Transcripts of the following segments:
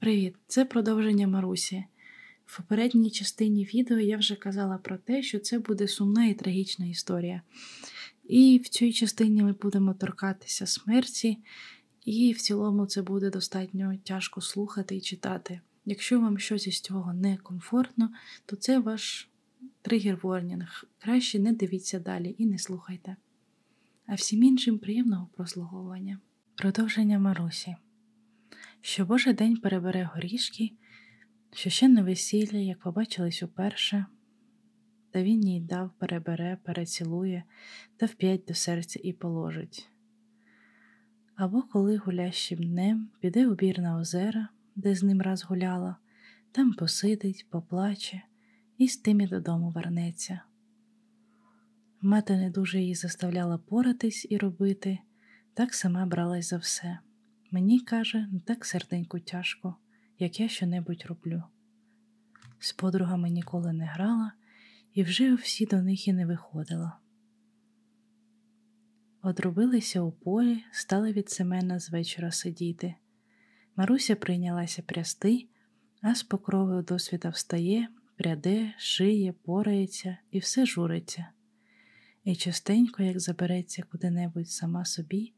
Привіт! Це продовження Марусі. В попередній частині відео я вже казала про те, що це буде сумна і трагічна історія. І в цій частині ми будемо торкатися смерті, і в цілому це буде достатньо тяжко слухати і читати. Якщо вам щось із цього не комфортно, то це ваш тригер-ворнінг. Краще не дивіться далі і не слухайте. А всім іншим приємного прослуговування. Продовження Марусі що Божий день перебере горішки, що ще не весілля, як побачились уперше, та він їй дав, перебере, перецілує та вп'ять до серця і положить. Або коли гулящим днем піде у бір на озера, де з ним раз гуляла, там посидить, поплаче і з тим і додому вернеться. Мати не дуже її заставляла поратись і робити, так сама бралась за все. Мені, каже, не так серденько тяжко, як я що-небудь роблю. З подругами ніколи не грала і вже всі до них і не виходила. Одрубилися у полі, стали від Семена з вечора сидіти. Маруся прийнялася прясти, а з покровою досвіта встає, пряде, шиє, порається і все журиться. І частенько, як забереться куди-небудь сама собі,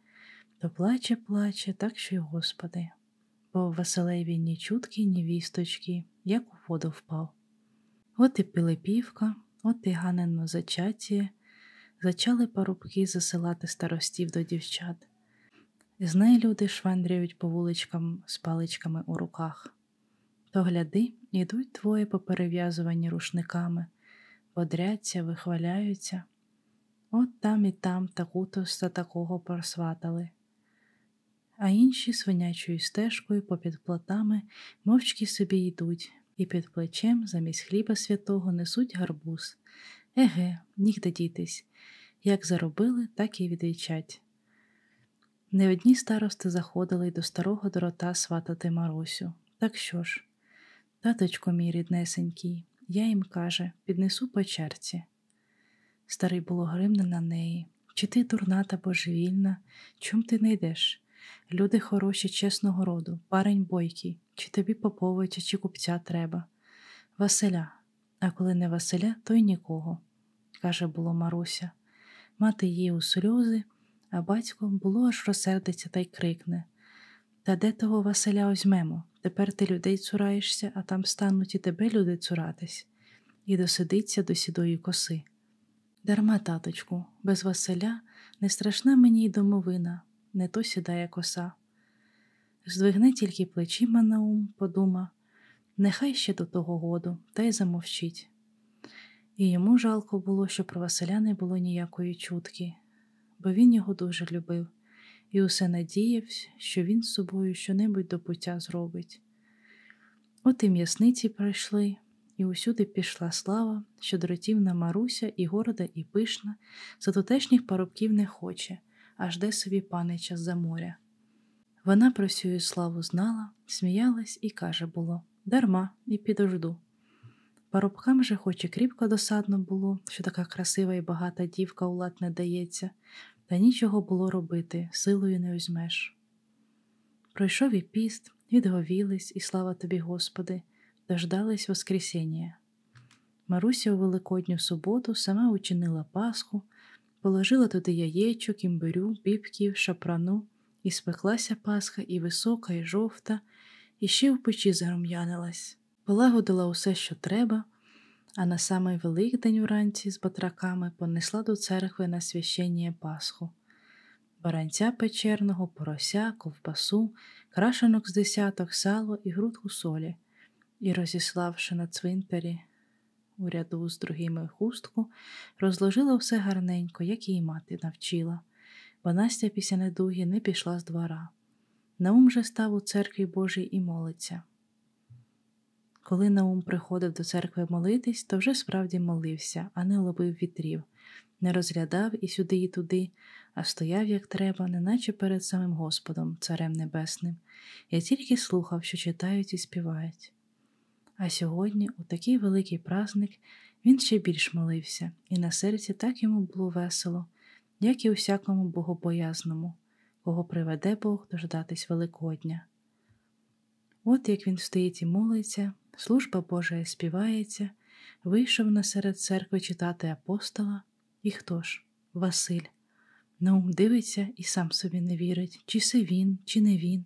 то плаче, плаче, так що й Господи, бо в Василеві ні чутки, ні вісточки, як у воду впав. От і Пилипівка, от і Ганено зачаття, зачали парубки засилати старостів до дівчат. З неї люди швандряють по вуличкам з паличками у руках. То гляди, ідуть двоє поперев'язувані рушниками, бодряться, вихваляються. От там і там таку-то та такого просватали а інші свинячою стежкою попід платами мовчки собі йдуть, і під плечем замість хліба святого несуть гарбуз. Еге, нігде дітись. Як заробили, так і відвічать. Не одні старости заходили й до старого дорота сватати Марусю. Так що ж, таточко мій ріднесенький, я їм каже, піднесу по черці. Старий було гримне на неї. Чи ти дурна та божевільна? Чом ти не йдеш? Люди хороші, чесного роду, парень бойкий, чи тобі Поповича, чи купця треба. Василя, а коли не Василя, то й нікого, каже було Маруся. Мати її у сльози, а батько було аж розсердиться та й крикне Та де того Василя озьмемо? Тепер ти людей цураєшся, а там стануть і тебе люди цуратись, і досидиться до сідої коси. Дарма, таточку, без Василя не страшна мені й домовина не то сідає коса. Здвигне тільки плечима на ум, подума, нехай ще до того году, та й замовчить. І йому жалко було, що про Василя не було ніякої чутки, бо він його дуже любив і усе надіявся, що він з собою щонебудь до пуття зробить. От і м'ясниці пройшли, і усюди пішла слава, що дротівна Маруся і города, і пишна, за тутешніх парубків не хоче аж де собі панича за моря. Вона про сю славу знала, сміялась і каже було дарма і підожду. Парубкам же, хоч і кріпко досадно було, що така красива і багата дівка у лад не дається, та нічого було робити, силою не візьмеш. Пройшов і піст, відговілись, і слава тобі, Господи, дождались Воскресіння. Маруся у Великодню суботу сама учинила Пасху, Положила туди яєчок, імбирю, бібків, шапрану, і спеклася Пасха і висока, і жовта, і ще в печі зарум'янилась, полагодила усе, що треба, а на самий Великдень уранці з батраками понесла до церкви на священніє Пасху. Баранця печерного, порося, ковбасу, крашенок з десяток, сало і грудку солі, і, розіславши на цвинтарі у ряду з другими хустку, розложила все гарненько, як її мати навчила, бо Настя після недуги не пішла з двора. Наум же став у церкві Божій і молиться. Коли Наум приходив до церкви молитись, то вже справді молився, а не ловив вітрів, не розглядав і сюди, і туди, а стояв, як треба, неначе перед самим Господом, Царем Небесним, Я тільки слухав, що читають і співають. А сьогодні, у такий великий праздник, він ще більш молився, і на серці так йому було весело, як і усякому богобоязному, кого приведе Бог дождатись Великодня. От як він стоїть і молиться, служба Божа співається, вийшов насеред церкви читати апостола. І хто ж? Василь. Наум дивиться і сам собі не вірить, чи це він, чи не він.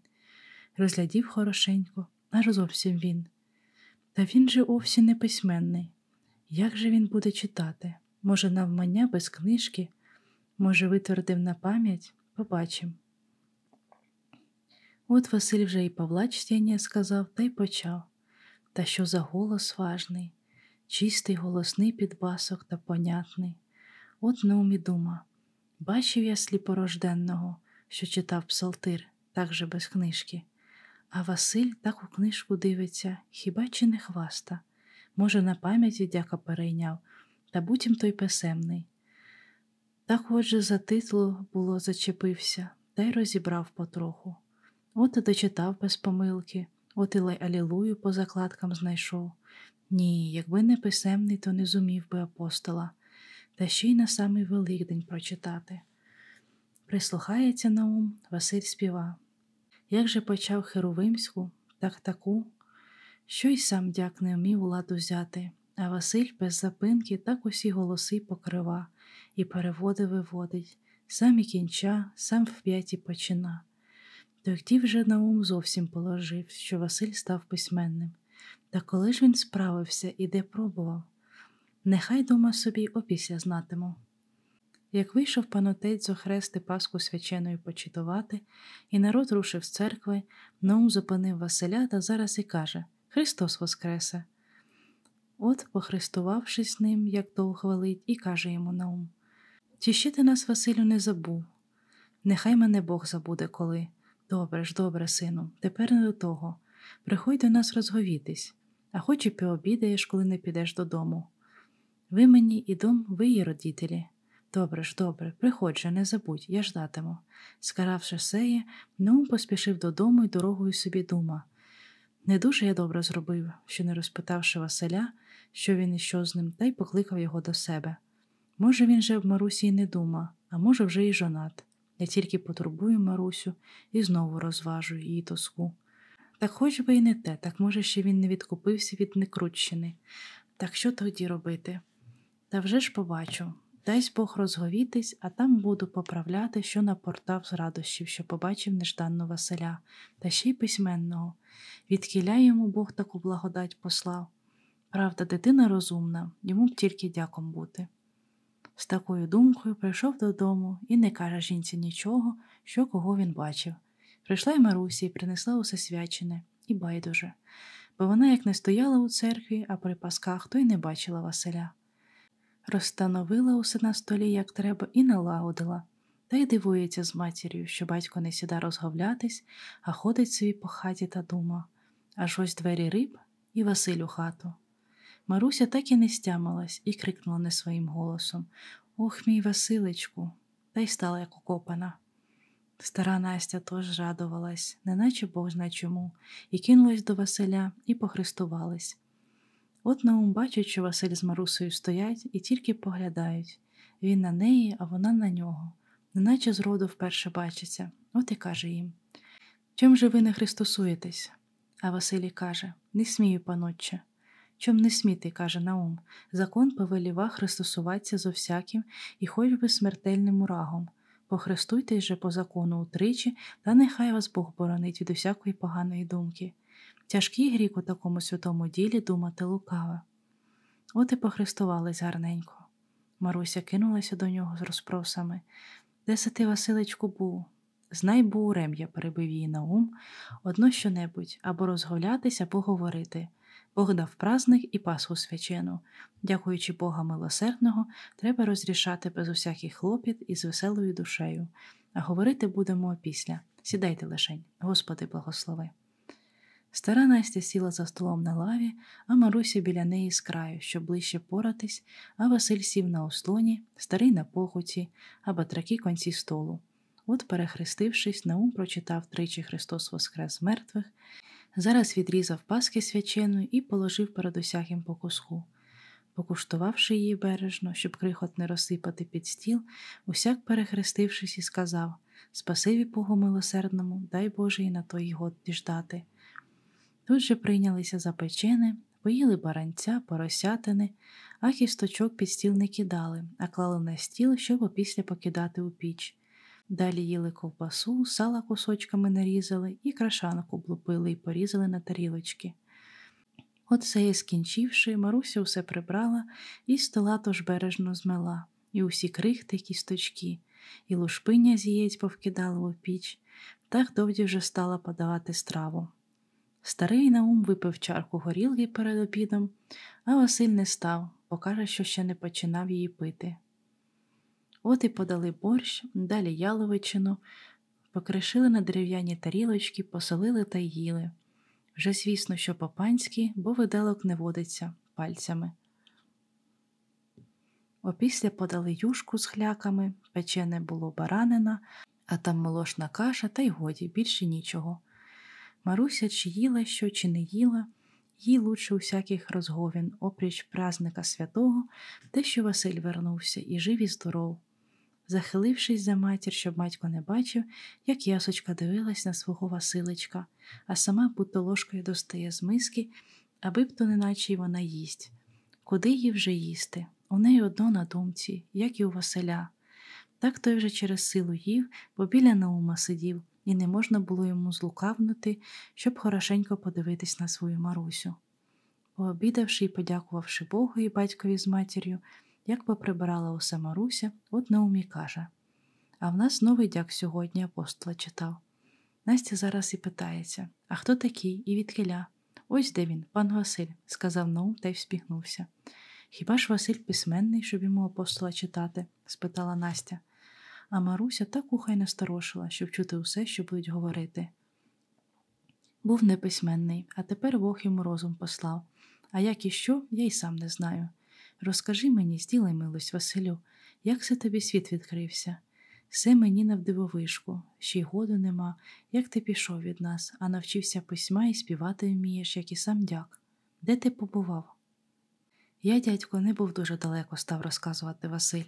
Розглядів хорошенько, аж зовсім він. Та він же овсі не письменний. Як же він буде читати? Може, навмання без книжки, може, витвердив на пам'ять, побачим. От Василь вже і Павла чтення сказав та й почав. Та що за голос важний, чистий голосний підбасок та понятний. От Наумі дума. Бачив я сліпорожденного, що читав псалтир, так же без книжки. А Василь так у книжку дивиться, хіба чи не хваста? Може, на пам'яті дяка перейняв, та будь той писемний. Так отже за титлу було зачепився, та й розібрав потроху. От і дочитав без помилки, от і алілую по закладкам знайшов. Ні, якби не писемний, то не зумів би апостола, та ще й на самий Великдень прочитати. Прислухається на ум, Василь співа. Як же почав Херовимську, так таку, що й сам дяк не вмів ладу взяти, а Василь без запинки так усі голоси покрива і переводи виводить, сам і кінча, сам в п'яті почина. Тоді вже на ум зовсім положив, що Василь став письменним. Та коли ж він справився і де пробував, нехай дома собі опісля знатиму. Як вийшов панотець з охрести Пасху свяченою почитувати, і народ рушив з церкви, Наум зупинив Василя та зараз і каже Христос Воскресе. От, похрестувавшись ним, як того хвалить, і каже йому Наум Чи ще ти нас, Василю, не забув? Нехай мене Бог забуде коли. Добре ж, добре, сину, тепер не до того. Приходь до нас розговітись, а хоч і пообідаєш, коли не підеш додому. Ви мені і дом, ви і родителі. Добре ж, добре, приходь же, не забудь, я ждатиму. Скаравши сеє, Наум поспішив додому і дорогою собі дума. Не дуже я добре зробив, що не розпитавши Василя, що він і що з ним, та й покликав його до себе. Може, він же в Марусі й не дума, а може, вже й жонат. Я тільки потурбую Марусю і знову розважую її тоску. Так хоч би і не те, так може, ще він не відкупився від Некрутщини. Так що тоді робити? Та вже ж побачу. Дай Бог розговітись, а там буду поправляти, що напортав з радощів, що побачив нежданно Василя, та ще й письменного. Відкіля йому Бог таку благодать послав. Правда, дитина розумна, йому б тільки дяком бути. З такою думкою прийшов додому і не каже жінці нічого, що кого він бачив. Прийшла й Марусі і принесла усе свячене, і байдуже, бо вона як не стояла у церкві, а при пасках, то й не бачила Василя. Розстановила усе на столі, як треба, і налагодила, та й дивується з матір'ю, що батько не сіда розговлятись, а ходить собі по хаті та дума. Аж ось двері риб і Василь у хату. Маруся так і не стямилась і крикнула не своїм голосом Ох, мій Василечку, та й стала як окопана. Стара Настя тож радувалась, неначе Бог зна чому, і кинулась до Василя і похрестувались. От Наум бачить, що Василь з Марусею стоять і тільки поглядають він на неї, а вона на нього, неначе зроду вперше бачиться, от і каже їм Чом же ви не христосуєтесь? А Василій каже Не смію, панотче. Чом не сміти, каже Наум, закон повеліва христосуватися зо всяким і хоч би смертельним урагом. Похрестуйтесь же по закону утричі, та нехай вас Бог боронить від усякої поганої думки. Тяжкий грік у такому святому ділі думати лукаве. От і похрестувались гарненько. Маруся кинулася до нього з розпросами. Де се ти, Василечку, був? Знай був рем'я, перебив її на ум, одно що-небудь, або розговлятись, або говорити. Бог дав праздник і Пасху свячену. Дякуючи Бога милосердного, треба розрішати без усяких хлопіт і з веселою душею. А говорити будемо опісля. Сідайте лишень, Господи, благослови. Стара Настя сіла за столом на лаві, а Маруся біля неї з краю, щоб ближче поратись, а Василь сів на ослоні, старий на похуті, а батраки конці столу. От, перехрестившись, Наум прочитав тричі Христос Воскрес мертвих, зараз відрізав паски свяченої і положив перед усяким по куску. Покуштувавши її бережно, щоб крихот не розсипати під стіл, усяк перехрестившись і сказав Спасиві Богу милосердному, дай Боже і на той год діждати. Тут же прийнялися за печени, поїли баранця, поросятини, а кісточок під стіл не кидали, а клали на стіл, щоб опісля покидати у піч. Далі їли ковбасу, сала кусочками нарізали і крашанку облупили і порізали на тарілочки. От це і скінчивши, Маруся усе прибрала і стола тож бережно змела, і усі крихти кісточки, і лушпиня з яєць повкидала у піч, так довді вже стала подавати страву. Старий Наум випив чарку горілки перед обідом, а Василь не став, бо каже, що ще не починав її пити. От і подали борщ, далі яловичину, покришили на дерев'яні тарілочки, посолили та їли. Вже, звісно, що по-панськи, бо виделок не водиться пальцями. Опісля подали юшку з хляками, печене було баранина, а там молошна каша, та й годі, більше нічого. Маруся чи їла що, чи не їла, їй лучше усяких розговін, опріч празника святого, те, що Василь вернувся і жив і здоров. Захилившись за матір, щоб батько не бачив, як ясочка дивилась на свого Василечка, а сама будто ложкою достає з миски, аби б то неначе й вона їсть. Куди їй вже їсти? У неї одно на думці, як і у Василя. Так той вже через силу їв, бо біля Наума сидів, і не можна було йому злукавнути, щоб хорошенько подивитись на свою Марусю. Пообідавши і подякувавши Богу і батькові з матір'ю, як поприбирала усе Маруся, от Наумі каже А в нас новий дяк сьогодні апостола читав. Настя зараз і питається А хто такий і відкиля? Ось де він, пан Василь, сказав Наум та й вспіхнувся. Хіба ж Василь письменний, щоб йому апостола читати? спитала Настя. А Маруся так ухай насторошила, щоб чути усе, що будуть говорити. Був неписьменний, а тепер Бог йому розум послав. А як і що, я й сам не знаю. Розкажи мені, зділай милость, Василю, як це тобі світ відкрився? Все мені навдивовишку, ще й году нема, як ти пішов від нас, а навчився письма і співати вмієш, як і сам дяк. Де ти побував? Я, дядько, не був дуже далеко, став розказувати Василь.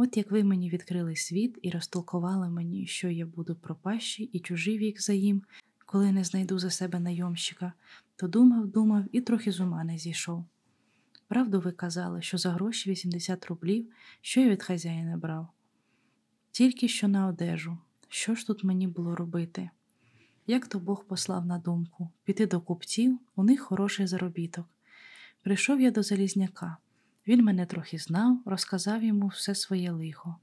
От як ви мені відкрили світ і розтолкували мені, що я буду пропащий і чужий вік за їм, коли не знайду за себе найомщика, то думав, думав і трохи з ума не зійшов. Правду ви казали, що за гроші 80 рублів, що я від хазяїна брав. Тільки що на одежу. Що ж тут мені було робити? Як то Бог послав на думку піти до купців, у них хороший заробіток. Прийшов я до Залізняка. Він мене трохи знав, розказав йому все своє лихо.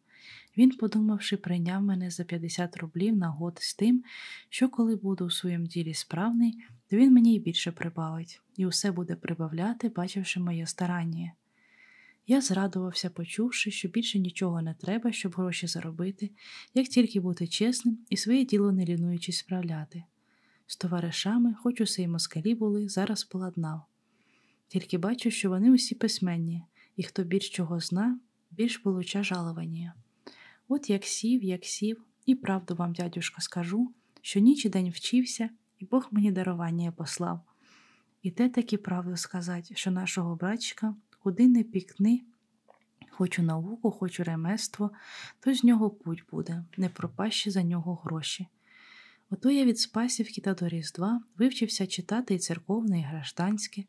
Він, подумавши, прийняв мене за 50 рублів на год з тим, що коли буду у своєму ділі справний, то він мені й більше прибавить, і усе буде прибавляти, бачивши моє старання. Я зрадувався, почувши, що більше нічого не треба, щоб гроші заробити, як тільки бути чесним і своє діло не лінуючись справляти. З товаришами, хоч усе й москалі були, зараз поладнав. Тільки бачу, що вони усі письменні, і хто більш чого зна, більш получа жалування. От як сів, як сів, і правду вам, дядюшка, скажу, що ніч і день вчився, і Бог мені дарування послав. І те таки правду сказати, що нашого братчика куди не пікни, хоч у науку, хоч у ремество, то з нього путь буде, не пропащі за нього гроші. Ото я від Спасівки та до Різдва вивчився читати і церковне, і гражданське,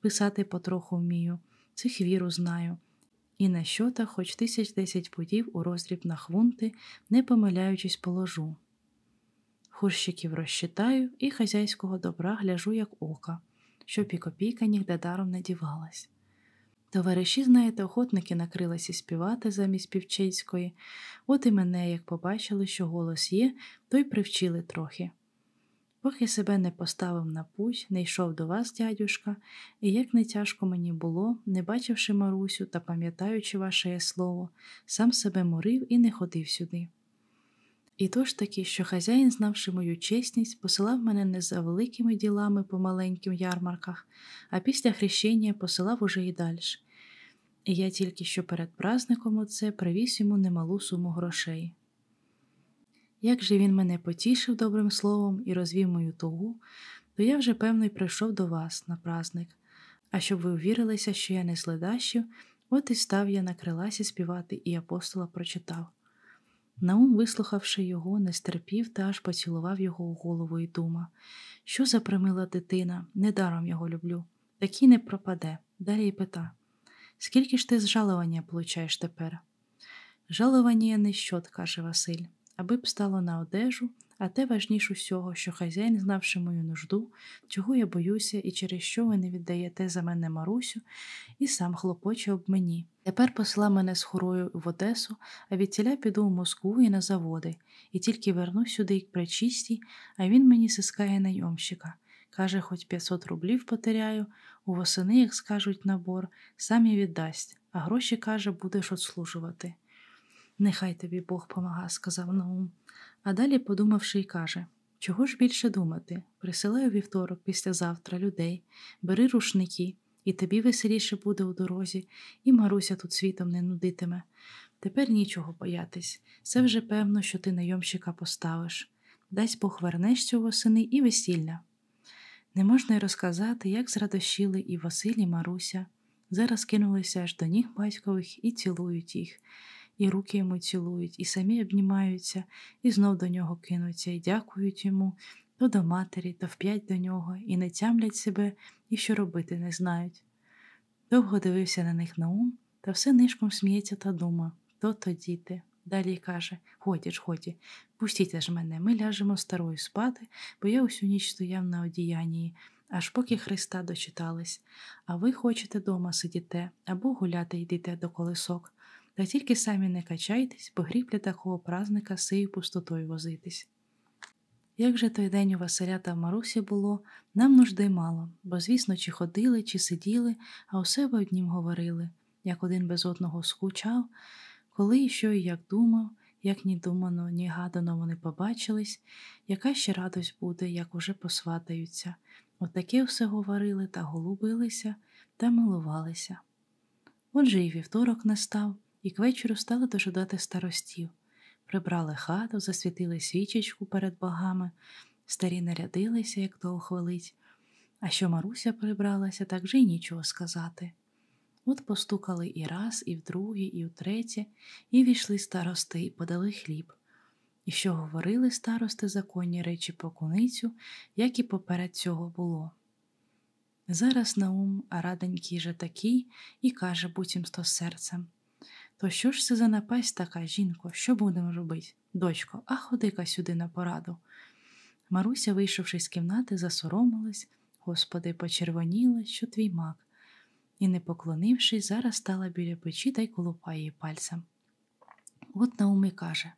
писати потроху вмію, цих віру знаю, і на щота хоч тисяч десять путів у розріб на хвунти, не помиляючись, положу. Хурщиків розчитаю і хазяйського добра гляжу, як ока, щоб і копійка нігде даром не дівалась. Товариші, знаєте, охотники накрилися співати замість півчейської, от і мене, як побачили, що голос є, то й привчили трохи. Поки себе не поставив на путь, не йшов до вас, дядюшка, і як не тяжко мені було, не бачивши Марусю та пам'ятаючи ваше слово, сам себе морив і не ходив сюди. І то ж таки, що хазяїн, знавши мою чесність, посилав мене не за великими ділами по маленьким ярмарках, а після хрещення посилав уже і далі. І я тільки що перед праздником оце привіз йому немалу суму грошей. Як же він мене потішив добрим словом і розвів мою тугу, то я вже, певно, й прийшов до вас на праздник. А щоб ви увірилися, що я не з от і став я на криласі співати і апостола прочитав. Наум, вислухавши його, не стерпів та аж поцілував його у голову і дума. Що за примила дитина, недаром його люблю. Такий не пропаде. Далі й пита Скільки ж ти з жалування получаєш тепер? Жалування не щот, каже Василь, аби б стало на одежу, а те важніш усього, що хазяїн, знавши мою нужду, чого я боюся і через що ви не віддаєте за мене Марусю, і сам хлопоче об мені. Тепер посла мене з хорою в Одесу, а відтіля піду в Москву і на заводи, і тільки вернусь сюди к причистій, а він мені сискає найомщика. Каже, хоч 500 рублів потеряю, у восени, як скажуть набор, сам і віддасть, а гроші, каже, будеш отслужувати. Нехай тобі Бог помага, сказав Наум. А далі, подумавши, й каже Чого ж більше думати? Присилаю вівторок, післязавтра людей, бери рушники, і тобі веселіше буде у дорозі, і Маруся тут світом не нудитиме. Тепер нічого боятись. Це вже певно, що ти найомщика поставиш. Дасть Бог вернешся восени і весілля. Не можна й розказати, як зрадощили і Василь, і Маруся. Зараз кинулися аж до ніг батькових і цілують їх і руки йому цілують, і самі обнімаються, і знов до нього кинуться, і дякують йому, то до матері, то вп'ять до нього, і не тямлять себе, і що робити не знають. Довго дивився на них Наум, та все нишком сміється та дума то то діти. Далі каже Годі ж, годі, пустіть ж мене, ми ляжемо старою спати, бо я усю ніч стояв на одіянні, аж поки Христа дочитались. А ви хочете дома сидіте або гуляти йдете до колесок. Та тільки самі не качайтесь, бо гріб такого празника сию пустотою возитись. Як же той день у Василя та Марусі було, нам нужди мало, бо, звісно, чи ходили, чи сиділи, а у себе однім говорили, як один без одного скучав, коли і що і як думав, як ні думано, ні гадано вони побачились, яка ще радость буде, як уже посватаються. Отаке все говорили та голубилися та милувалися. Отже і вівторок настав і к вечору стали дожидати старостів. Прибрали хату, засвітили свічечку перед богами, старі нарядилися, як того хвалить. А що Маруся прибралася, так вже й нічого сказати. От постукали і раз, і вдруге, і втретє, і війшли старости і подали хліб. І що говорили старости законні речі по куницю, як і поперед цього було. Зараз Наум, раденький же такий, і каже буцімсто серцем то що ж це за напасть така, жінко, що будемо робити? Дочко, а ходи-ка сюди на пораду. Маруся, вийшовши з кімнати, засоромилась, господи, почервоніла, що твій мак, і, не поклонившись, зараз стала біля печі та й колупає її пальцем. От Наумі каже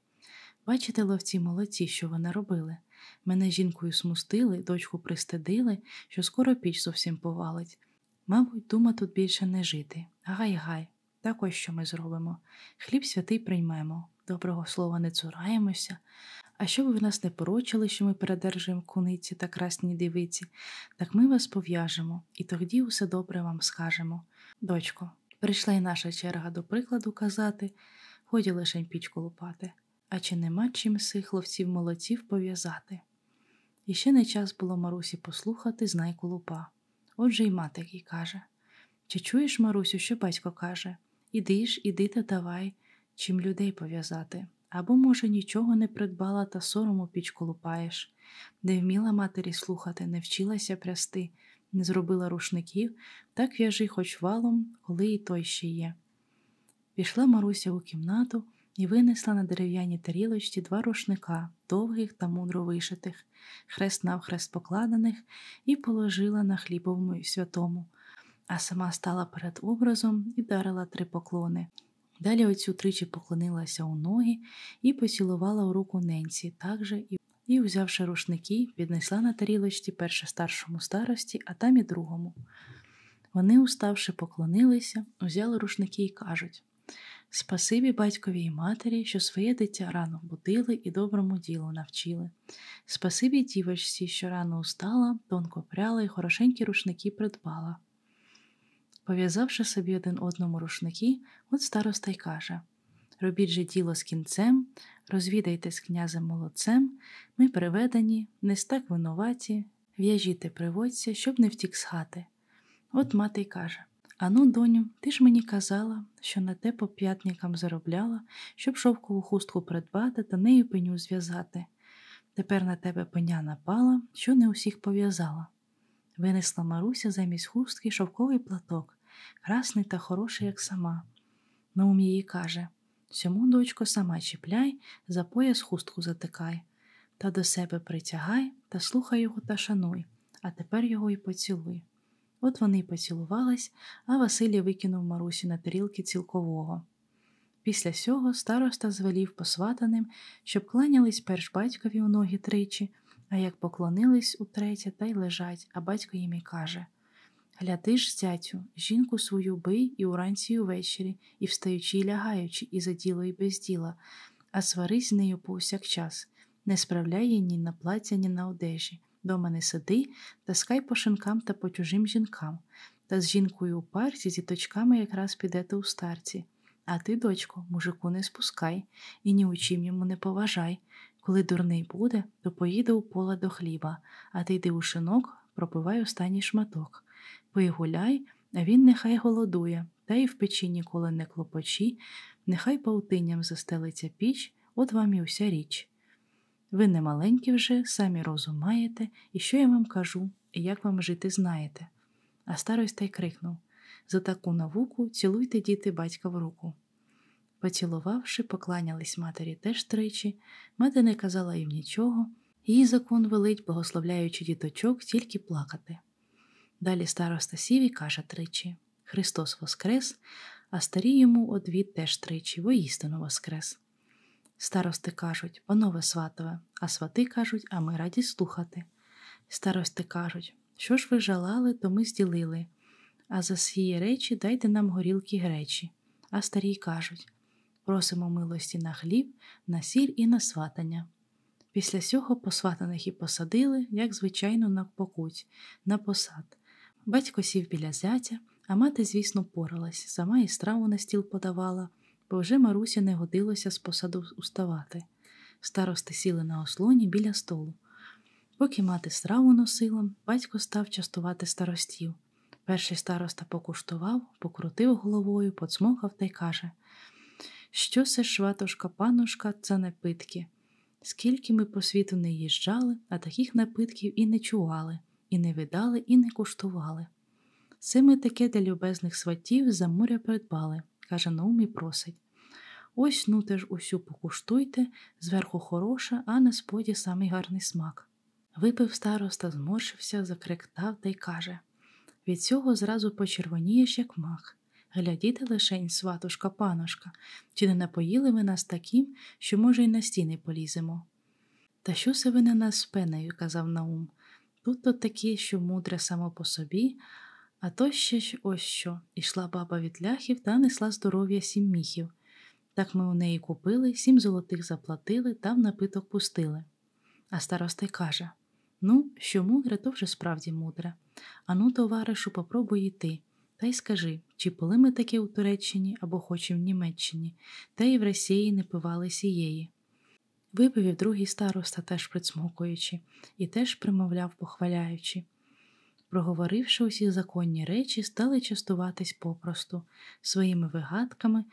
Бачите, ловці молодці, що вони робили. Мене жінкою смустили, дочку пристидили, що скоро піч зовсім повалить. Мабуть, дума тут більше не жити. Гай-гай, так ось що ми зробимо. Хліб святий приймемо, доброго слова не цураємося. А щоб ви нас не порочили, що ми передержуємо куниці та красні дивиці, так ми вас пов'яжемо і тоді усе добре вам скажемо. Дочко, прийшла й наша черга до прикладу казати, ході лишень пічку лупати, а чи нема чим сих хлопців молодців пов'язати? І ще не час було Марусі послухати знайку лупа. Отже й мати їй каже Чи чуєш, Марусю, що батько каже? Іди ж, іди та давай, чим людей пов'язати. Або, може, нічого не придбала та сорому пічку лупаєш, не вміла матері слухати, не вчилася прясти, не зробила рушників, так в'яжи хоч валом, коли і той ще є. Пішла Маруся у кімнату і винесла на дерев'яній тарілочці два рушника, довгих та мудро вишитих, хрест навхрест покладених, і положила на хлібовому святому а сама стала перед образом і дарила три поклони. Далі оцю тричі поклонилася у ноги і поцілувала у руку ненці, так же і, і, взявши рушники, віднесла на тарілочці перше старшому старості, а там і другому. Вони, уставши, поклонилися, взяли рушники і кажуть Спасибі батькові і матері, що своє дитя рано будили і доброму ділу навчили. Спасибі дівочці, що рано устала, тонко пряла і хорошенькі рушники придбала. Пов'язавши собі один одному рушники, от староста й каже Робіть же діло з кінцем, розвідайте з князем молодцем, ми приведені, не стак винуваті, в'яжіте приводься, щоб не втік з хати. От мати й каже Ану, доню, ти ж мені казала, що на те по п'ятникам заробляла, щоб шовкову хустку придбати та нею пеню зв'язати. Тепер на тебе пеня напала, що не усіх пов'язала. Винесла Маруся замість хустки шовковий платок, красний та хороший, як сама. Наум її каже Сьому, дочко, сама чіпляй, за пояс хустку затикай, та до себе притягай та слухай його та шануй, а тепер його й поцілуй. От вони й поцілувались, а Василій викинув Марусі на тарілки цілкового. Після сього староста звелів посватаним, щоб кланялись перш батькові у ноги тричі, а як поклонились утретє, та й лежать, а батько їм і каже Гляди ж, зятю, жінку свою бий і уранці і увечері, і встаючи, і лягаючи, і за діло, і без діла, а сварись з нею повсякчас, не справляй ні на плаття, ні на одежі. Дома не сиди, таскай по шинкам та по чужим жінкам, та з жінкою у парці, з діточками якраз підете у старці. А ти, дочко, мужику не спускай і ні у чим йому не поважай. Коли дурний буде, то поїде у поле до хліба, а ти йди у шинок, пропивай останній шматок. Пий гуляй, а він нехай голодує, та й в печі ніколи не клопочі, нехай паутинням застелиться піч, от вам і вся річ. Ви не маленькі вже, самі розум маєте, і що я вам кажу, і як вам жити знаєте. А староста й крикнув За таку науку цілуйте діти батька в руку. Поцілувавши, покланялись матері теж тричі, мати не казала їм нічого, її закон велить, благословляючи діточок, тільки плакати. Далі староста сів і каже тричі Христос Воскрес, а старі йому одвід теж тричі, воістину Воскрес. Старости кажуть, панове сватове, а свати кажуть, а ми раді слухати. Старости кажуть, що ж ви жалали, то ми зділили, а за свої речі дайте нам горілки гречі. А старі кажуть просимо милості на хліб, на сіль і на сватання. Після сього посватаних і посадили, як звичайно, на покуть, на посад. Батько сів біля зятя, а мати, звісно, поралась, сама і страву на стіл подавала бо вже Маруся не годилося з посаду уставати. Старости сіли на ослоні біля столу. Поки мати страву носила, батько став частувати старостів. Перший староста покуштував, покрутив головою, поцмокав та й каже Що це шватушка, панушка, це напитки. Скільки ми по світу не їжджали, а таких напитків і не чували, і не видали, і не куштували. Це ми таке для любезних сватів за моря придбали каже Наум і просить. Ось ну теж усю покуштуйте, зверху хороша, а на споді самий гарний смак. Випив староста, зморшився, закректав та й каже від цього зразу почервонієш, як мах. Глядіте лишень, сватушка, панушка, чи не напоїли ви нас таким, що, може, й на стіни поліземо. Та що се ви на нас з пенею, казав Наум. Тут то такі, що мудре само по собі, а то ще ж ось що ішла баба від ляхів та несла здоров'я сім міхів. Так ми у неї купили, сім золотих заплатили та в напиток пустили. А староста й каже Ну, що мудре, то вже справді мудре. Ану, товаришу, попробуй йти. Та й скажи, чи пили ми таке у Туреччині або хоч і в Німеччині, та й в Росії не пивали сієї. Випив другий староста, теж прицмокуючи, і теж примовляв, похваляючи проговоривши усі законні речі, стали частуватись попросту своїми вигадками,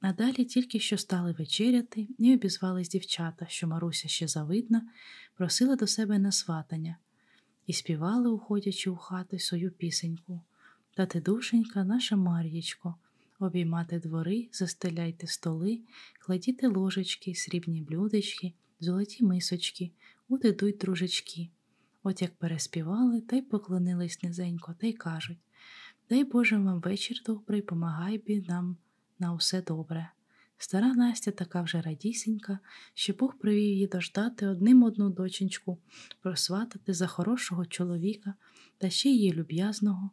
а далі тільки що стали вечеряти і обізвались дівчата, що Маруся ще завидна, просила до себе на сватання, і співали, уходячи у хати свою пісеньку. Та ти, душенька, наша Мар'єчко, обіймати двори, застеляйте столи, кладіте ложечки, срібні блюдечки, золоті мисочки, от дружечки. От як переспівали, та й поклонились низенько, та й кажуть Дай Боже вам вечір добрий, помагай бі нам на усе добре. Стара Настя така вже радісінька, що Бог привів її дождати одним одну доченьку, просватати за хорошого чоловіка та ще її люб'язного.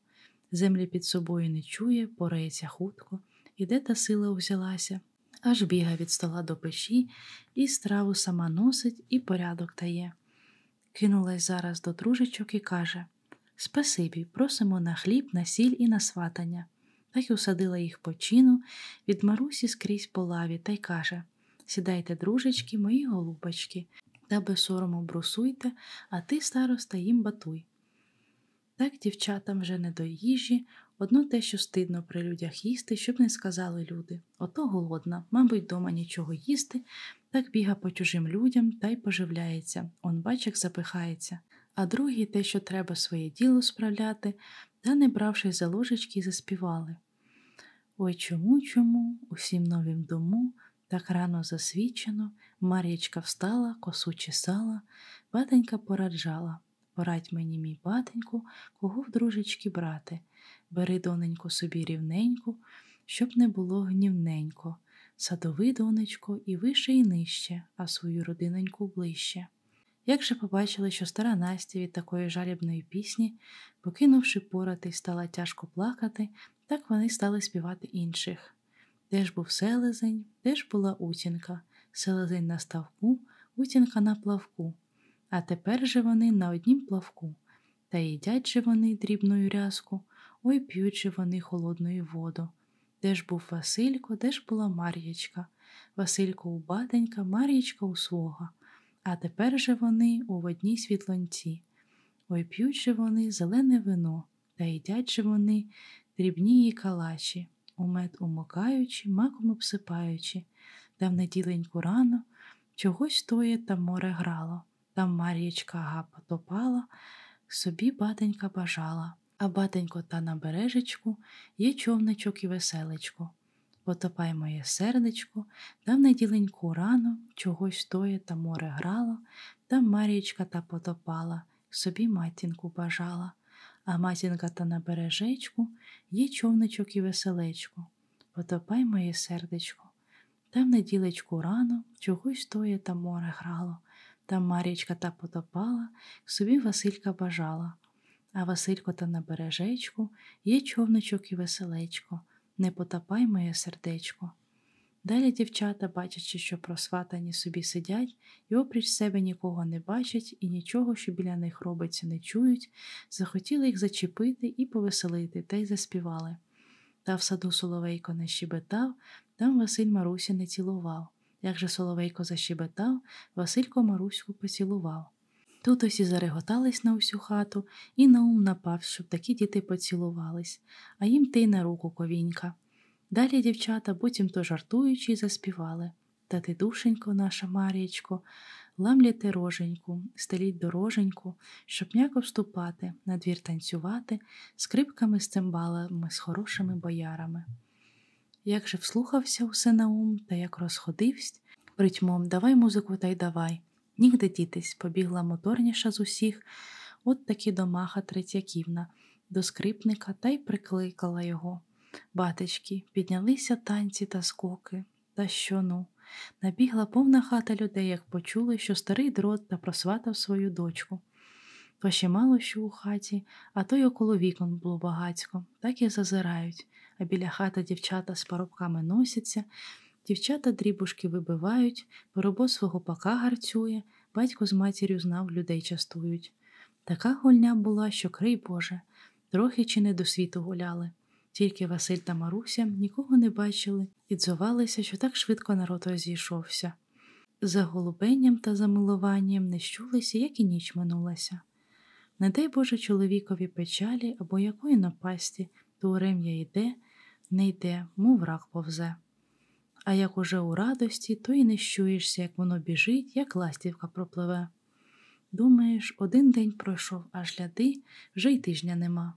Землі під собою не чує, порається хутко, і де та сила взялася, аж біга від стола до печі, і страву сама носить, і порядок дає кинулась зараз до дружичок і каже Спасибі, просимо на хліб, на сіль і на сватання. Так й усадила їх по чину від Марусі скрізь по лаві та й каже Сідайте, дружечки, мої голубочки, та без сорому брусуйте, а ти, староста, їм батуй. Так дівчатам вже не до їжі, одно те, що стидно при людях їсти, щоб не сказали люди. Ото голодна, мабуть, дома нічого їсти, так біга по чужим людям та й поживляється, он бачик запихається. А другі те, що треба своє діло справляти, та, не бравши за ложечки, заспівали. Ой чому, чому, усім новім дому, так рано засвічено, Мар'ячка встала, косу чесала, батенька пораджала. Порадь мені, мій батеньку, кого в дружечки брати. Бери, доненьку, собі рівненьку, щоб не було гнівненько. Садови, донечко, і вище, і нижче, а свою родиноньку ближче. Як же побачили, що стара Настя від такої жалібної пісні, покинувши порати, стала тяжко плакати, так вони стали співати інших. Де ж був селезень, де ж була утінка, селезень на ставку, утінка на плавку. А тепер же вони на однім плавку. Та їдять же вони дрібною рязку, ой п'ють же вони холодною воду. Де ж був Василько, де ж була Мар'ячка, Василько у батенька, Мар'ячка у свого. А тепер же вони у водній світлонці. Ой п'ють же вони зелене вино, та їдять же вони дрібні дрібнії калачі, у мед умокаючи, маком обсипаючи, та в неділеньку рано чогось тоє та море грало. Там Мар'ячка га потопала, собі батенька бажала, а батенько та на бережечку є човничок і веселечко. Потопай моє сердечко, там неділеньку рано чогось тоє та море грало, там Мар'ячка та потопала, собі матінку бажала, а матінка та на бережечку є човничок і веселечко. Потопай моє сердечко, там неділечку рано чогось тоє та море грало. Там Марічка та потопала, собі Василька бажала, а Василько та на бережечку є човничок і веселечко, не потопай моє сердечко. Далі дівчата, бачачи, що просватані собі сидять і опріч себе нікого не бачать і нічого, що біля них робиться, не чують, захотіли їх зачепити і повеселити, та й заспівали. Та в саду Соловейко не щебетав, там Василь Марусі не цілував. Як же Соловейко защебетав, Василько Маруську поцілував. Тут усі зареготались на усю хату, і на ум напав, щоб такі діти поцілувались, а їм ти й на руку ковінька. Далі дівчата, буцім то жартуючи, заспівали Та ти, душенько, наша Мар'ячко, ламляте роженьку, стеліть дороженьку, щоб м'яко вступати, на двір танцювати, скрипками з цимбалами, з хорошими боярами. Як же вслухався усе на та як розходивсь, притьмом давай музику та й давай. Нігде дітись, побігла моторніша з усіх, от таки до маха Третьяківна, до скрипника та й прикликала його. Батечки, піднялися танці та скоки. Та що ну? Набігла повна хата людей, як почули, що старий дрот та просватав свою дочку. То ще мало що у хаті, а то й около вікон було багацько, так і зазирають а біля хати дівчата з парубками носяться, дівчата дрібушки вибивають, поробо свого пака гарцює, батько з матір'ю знав, людей частують. Така гульня була, що крий Боже, трохи чи не до світу гуляли. Тільки Василь та Маруся нікого не бачили і дзувалися, що так швидко народ розійшовся. За голубенням та замилуванням не щулися, як і ніч минулася. Не дай Боже чоловікові печалі або якої напасті, то урем'я йде, не йде, мов рак повзе. А як уже у радості, то й не щуєшся, як воно біжить, як ластівка пропливе. Думаєш, один день пройшов, аж гляди, вже й тижня нема.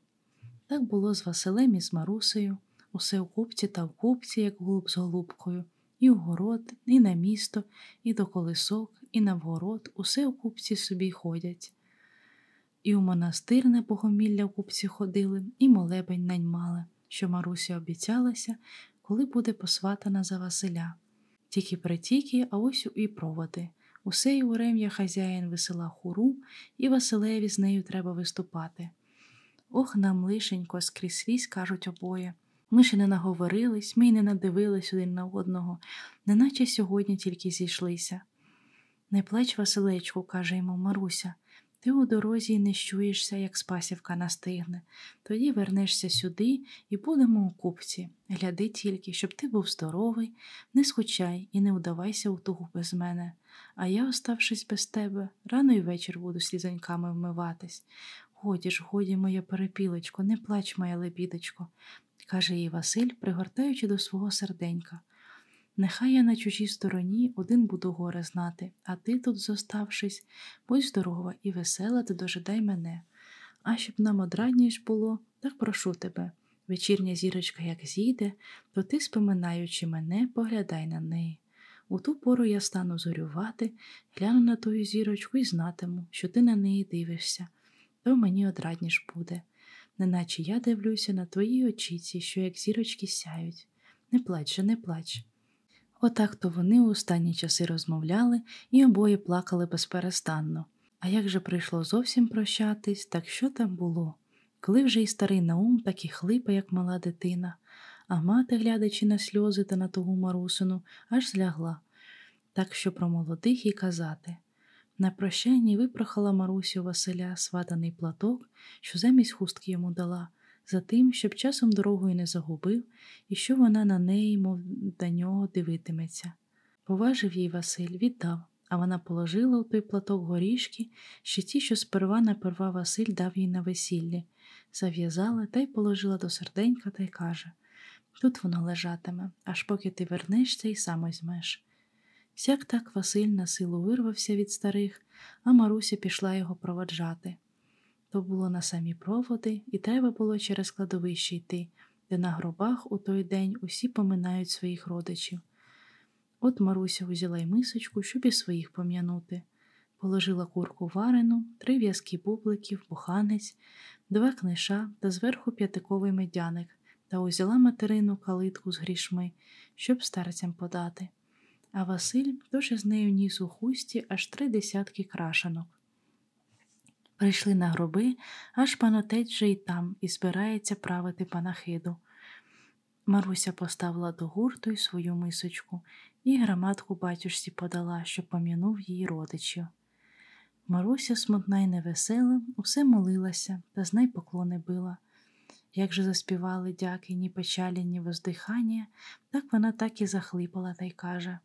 Так було з Василем і з Марусею, усе в купці та в купці, як голуб з голубкою, і в город, і на місто, і до колисок, і на вгород, усе в купці собі ходять. І у монастир на богомілля в купці ходили, і молебень наньмали що Маруся обіцялася, коли буде посватана за Василя. Тільки притіки, а ось і проводи. Усе й урем'я хазяїн весела хуру, і Василеві з нею треба виступати. Ох, нам лишенько, скрізь свісь, кажуть обоє. Ми ще не наговорились, ми й не надивились один на одного, неначе сьогодні тільки зійшлися. Не плач, Василечку, каже йому Маруся, ти у дорозі не щуєшся, як спасівка настигне. Тоді вернешся сюди і будемо у купці. Гляди тільки, щоб ти був здоровий, не скучай і не вдавайся у тугу без мене. А я, оставшись без тебе, рано й вечір буду слізоньками вмиватись. Годі ж, годі, моя перепілочко, не плач, моя лебідочко, каже їй Василь, пригортаючи до свого серденька. Нехай я на чужій стороні один буду горе знати, а ти тут, зоставшись, будь здорова і весела, ти дожидай мене. А щоб нам одрадніш було, так прошу тебе. Вечірня зірочка, як зійде, то ти, споминаючи мене, поглядай на неї. У ту пору я стану зорювати, гляну на тую зірочку і знатиму, що ти на неї дивишся, то мені одрадніш буде, неначе я дивлюся на твої очіці, що як зірочки сяють. Не плач не плач. Отак то вони у останні часи розмовляли і обоє плакали безперестанно. А як же прийшло зовсім прощатись, так що там було? Коли вже і старий Наум так і хлипа, як мала дитина, а мати, глядячи на сльози та на того Марусину, аж злягла, так що про молодих і казати. На прощанні випрохала Марусю Василя сватаний платок, що замість хустки йому дала, за тим, щоб часом дорогою не загубив і що вона на неї, мов до нього, дивитиметься. Поважив їй Василь, віддав, а вона положила у той платок горішки, ще ті, що сперва наперва Василь дав їй на весіллі, зав'язала та й положила до серденька та й каже Тут воно лежатиме, аж поки ти вернешся і сам візьмеш. Сяк так Василь на силу вирвався від старих, а Маруся пішла його проводжати. То було на самі проводи, і треба було через кладовище йти, де на гробах у той день усі поминають своїх родичів. От Маруся взяла й мисочку, щоб і своїх пом'янути. Положила курку варену, три в'язки бубликів, буханець, два книша та зверху п'ятиковий медяник та узяла материну калитку з грішми, щоб старцям подати. А Василь теж з нею ніс у хусті аж три десятки крашанок. Прийшли на гроби, аж панотець же й там і збирається правити панахиду. Маруся поставила до гурту й свою мисочку і граматку батюшці подала, що пом'янув її родичів. Маруся, смутна й невесела, усе молилася та знай поклони била. Як же заспівали дяки, ні печалі, ні воздихання, так вона так і захлипала та й каже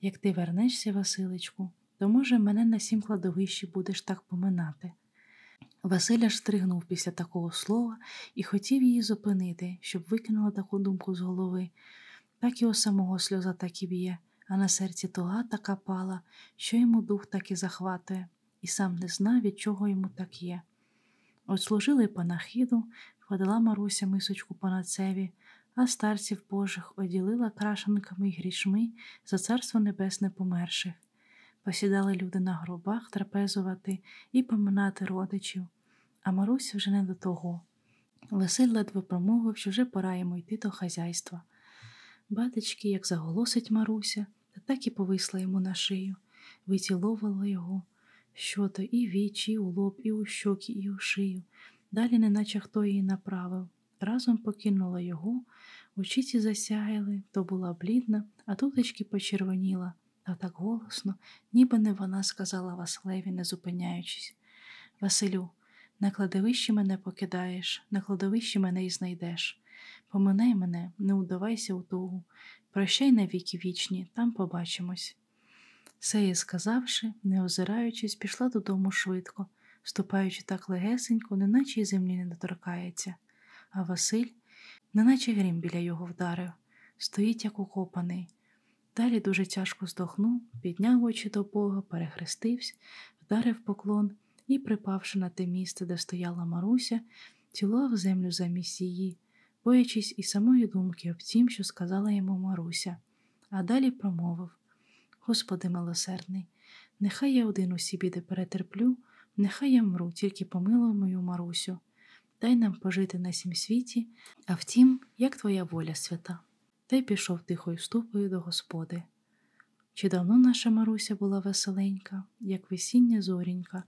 Як ти вернешся, Василечку, то, може, мене на сім кладовищі будеш так поминати. Василя ж стригнув після такого слова і хотів її зупинити, щоб викинула таку думку з голови. Так його самого сльоза так і б'є, а на серці туга така пала, що йому дух так і захватує, і сам не знав, від чого йому так є. От служили панахіду, подала Маруся мисочку панацеві, а старців Божих оділила крашенками й грішми за царство небесне померших. Посідали люди на гробах трапезувати і поминати родичів, а Маруся вже не до того. Василь ледве промовив, що вже пора йому йти до хазяйства. Батечки, як заголосить Маруся, та так і повисла йому на шию, виціловувала його, що то і вічі, і у лоб, і у щоки, і у шию. Далі, неначе хто її направив. Разом покинула його, очіці засяяли, то була блідна, а тутечки почервоніла, та так голосно, ніби не вона сказала Василеві, не зупиняючись. Василю, на кладовищі мене покидаєш, на кладовищі мене і знайдеш. Поминай мене, не удавайся у тугу, прощай на віки вічні, там побачимось. Сеє сказавши, не озираючись, пішла додому швидко, ступаючи так легесенько, неначе й землі не доторкається, а Василь, неначе грім біля його вдарив, стоїть, як укопаний. Далі дуже тяжко здохнув, підняв очі до Бога, перехрестився, вдарив поклон і, припавши на те місце, де стояла Маруся, цілував землю замість її, боячись і самої думки об тім, що сказала йому Маруся, а далі промовив Господи милосердний, нехай я один усі біди перетерплю, нехай я мру, тільки помилуй мою Марусю. Дай нам пожити на сім світі, а втім, як твоя воля свята. Та й пішов тихою ступою до Господи. Чи давно наша Маруся була веселенька, як весіння зорінька,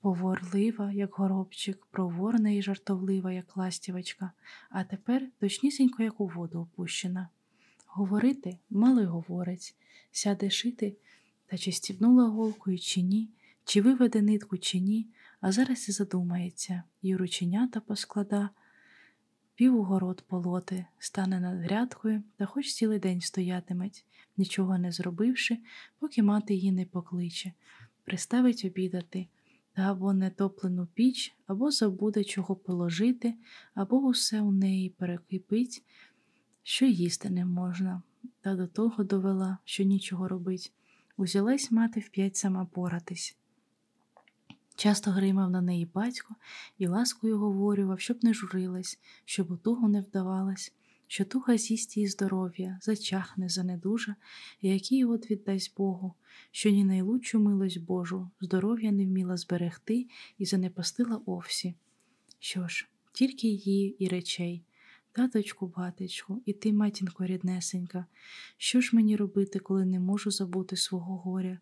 поворлива, як горобчик, проворна і жартовлива, як ластівочка, а тепер точнісінько, як у воду опущена. Говорити мало й говорить, сяде шити, та чи стібнула голкою, чи ні, чи виведе нитку, чи ні, а зараз і задумається, і рученята посклада, півгород полоти, стане над грядкою та хоч цілий день стоятиметь, нічого не зробивши, поки мати її не покличе, приставить обідати, та або нетоплену піч, або забуде чого положити, або усе у неї перекипить, що їсти не можна, та до того довела, що нічого робить. Узялась мати вп'ять сама поратись. Часто гримав на неї батько і ласкою говорював, щоб не журилась, щоб у тугу не вдавалась, що туга з'їсть її здоров'я, зачахне, занедужа, і який от віддасть Богу, що ні найлучшу милость Божу, здоров'я не вміла зберегти і занепастила овсі. Що ж, тільки її і речей, таточку, батечку, і ти, матінко ріднесенька, що ж мені робити, коли не можу забути свого горя,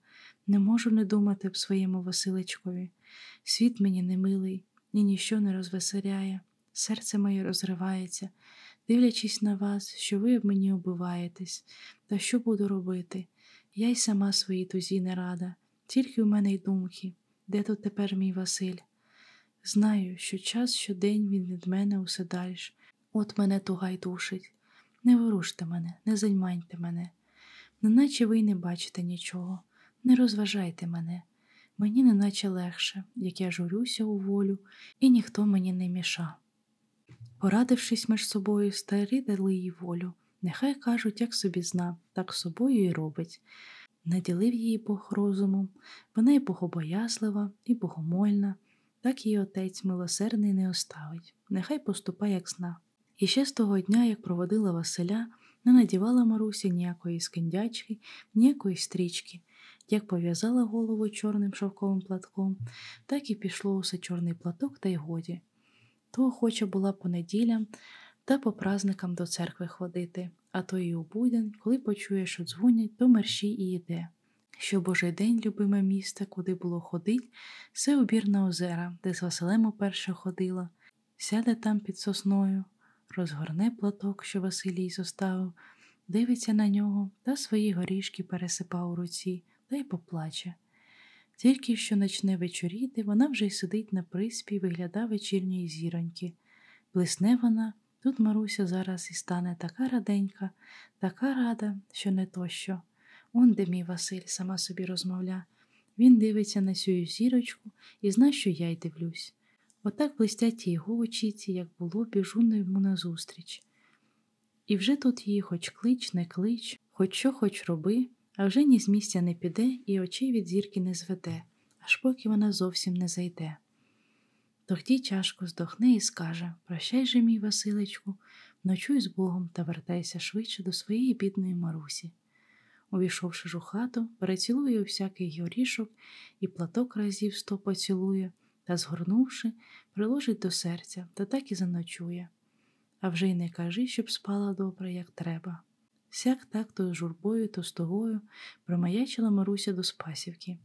не можу не думати б своєму Василечкові. Світ мені не милий, і ніщо не розвеселяє, серце моє розривається, дивлячись на вас, що ви об мені убиваєтесь, та що буду робити? Я й сама своїй тузі не рада, тільки у мене й думки, де тут тепер мій Василь? Знаю, що час щодень він від мене усе дальш, от мене туга й душить. Не воруште мене, не займайте мене, неначе ви й не бачите нічого, не розважайте мене. Мені неначе легше, як я журюся у волю, і ніхто мені не міша. Порадившись між собою, старі дали їй волю. Нехай кажуть, як собі зна, так собою і робить. Наділив її Бог розумом, вона і богобоязлива, і богомольна, так її отець милосердний не оставить, нехай поступає, як зна. І ще з того дня, як проводила Василя, не надівала Маруся ніякої скиндячки, ніякої стрічки. Як пов'язала голову чорним шовковим платком, так і пішло усе чорний платок, та й годі. То охоча була по неділям та по празникам до церкви ходити, а то і у будень, коли почує, що дзвонять, то мерщій і йде. Що божий день, любиме місце, куди було ходить, все убір на озера, де з Василем уперше ходила, сяде там під сосною, розгорне платок, що Василій зоставив, дивиться на нього та свої горішки пересипав у руці та й поплаче. Тільки що начне вечоріти, вона вже й сидить на приспі і вигляда вечірньої зіроньки. Блисне вона, тут Маруся зараз і стане така раденька, така рада, що не то що. Он де мій Василь, сама собі розмовля. Він дивиться на сю зірочку і зна, що я й дивлюсь. Отак блистять його очіці, як було, біжу йому назустріч. І вже тут її хоч клич, не клич, хоч що хоч роби, а вже ні з місця не піде і очей від зірки не зведе, аж поки вона зовсім не зайде. Тогді тяжко здохне і скаже Прощай же, мій Василечку, ночуй з Богом та вертайся швидше до своєї бідної Марусі. Увійшовши ж у хату, перецілує всякий горішок і платок разів сто поцілує та, згорнувши, приложить до серця та так і заночує. А вже й не кажи, щоб спала добре, як треба. Сяк так то журбою, то з тогою промаячила Маруся до Спасівки,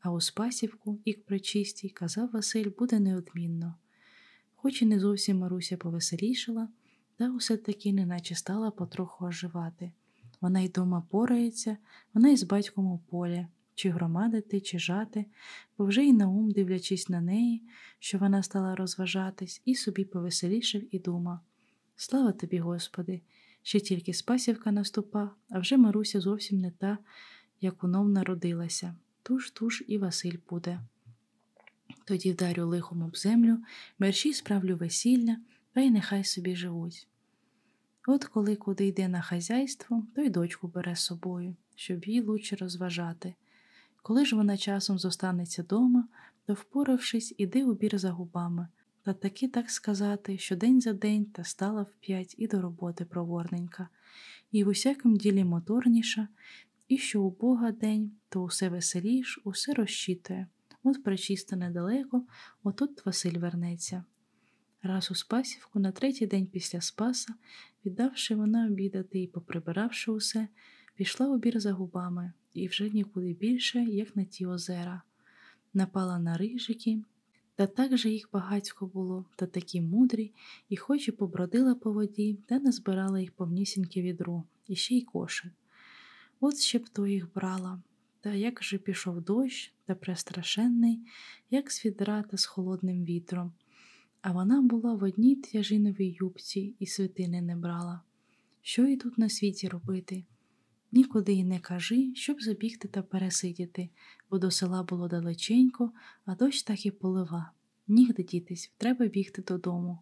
а у Спасівку, ік причистій, казав Василь, буде неодмінно. Хоч і не зовсім Маруся повеселішала, та усе таки неначе стала потроху оживати. Вона й дома порається, вона й з батьком у полі, чи громадити, чи жати, бо вже й Наум, дивлячись на неї, що вона стала розважатись, і собі повеселішив і дума. Слава тобі, Господи! Ще тільки Спасівка наступа, а вже Маруся зовсім не та, як унов народилася. Туж туж і Василь буде. Тоді вдарю лихом об землю, мерщій справлю весілля, та й нехай собі живуть. От коли куди йде на хазяйство, то й дочку бере з собою, щоб їй лучше розважати. Коли ж вона часом зостанеться дома, то, впоравшись, іди у бір за губами, та таки так сказати, що день за день та стала вп'ять і до роботи проворненька, і в усякому ділі моторніша, і що у Бога день, то усе веселіш, усе розчитує. От причисто недалеко, отут Василь вернеться. Раз у Спасівку на третій день після Спаса, віддавши вона обідати і поприбиравши усе, пішла у бір за губами і вже нікуди більше, як на ті озера. Напала на рижики, та так же їх багатько було, та такі мудрі, і хоч і побродила по воді, та не збирала їх повнісіньке відро, і ще й кошик. От ще б то їх брала. Та як же пішов дощ, та престрашенний, як з відра та з холодним вітром. А вона була в одній тяжиновій юбці і свитини не брала. Що їй тут на світі робити? Нікуди й не кажи, щоб забігти та пересидіти, бо до села було далеченько, а дощ так і полива. Нігде дітись, треба бігти додому.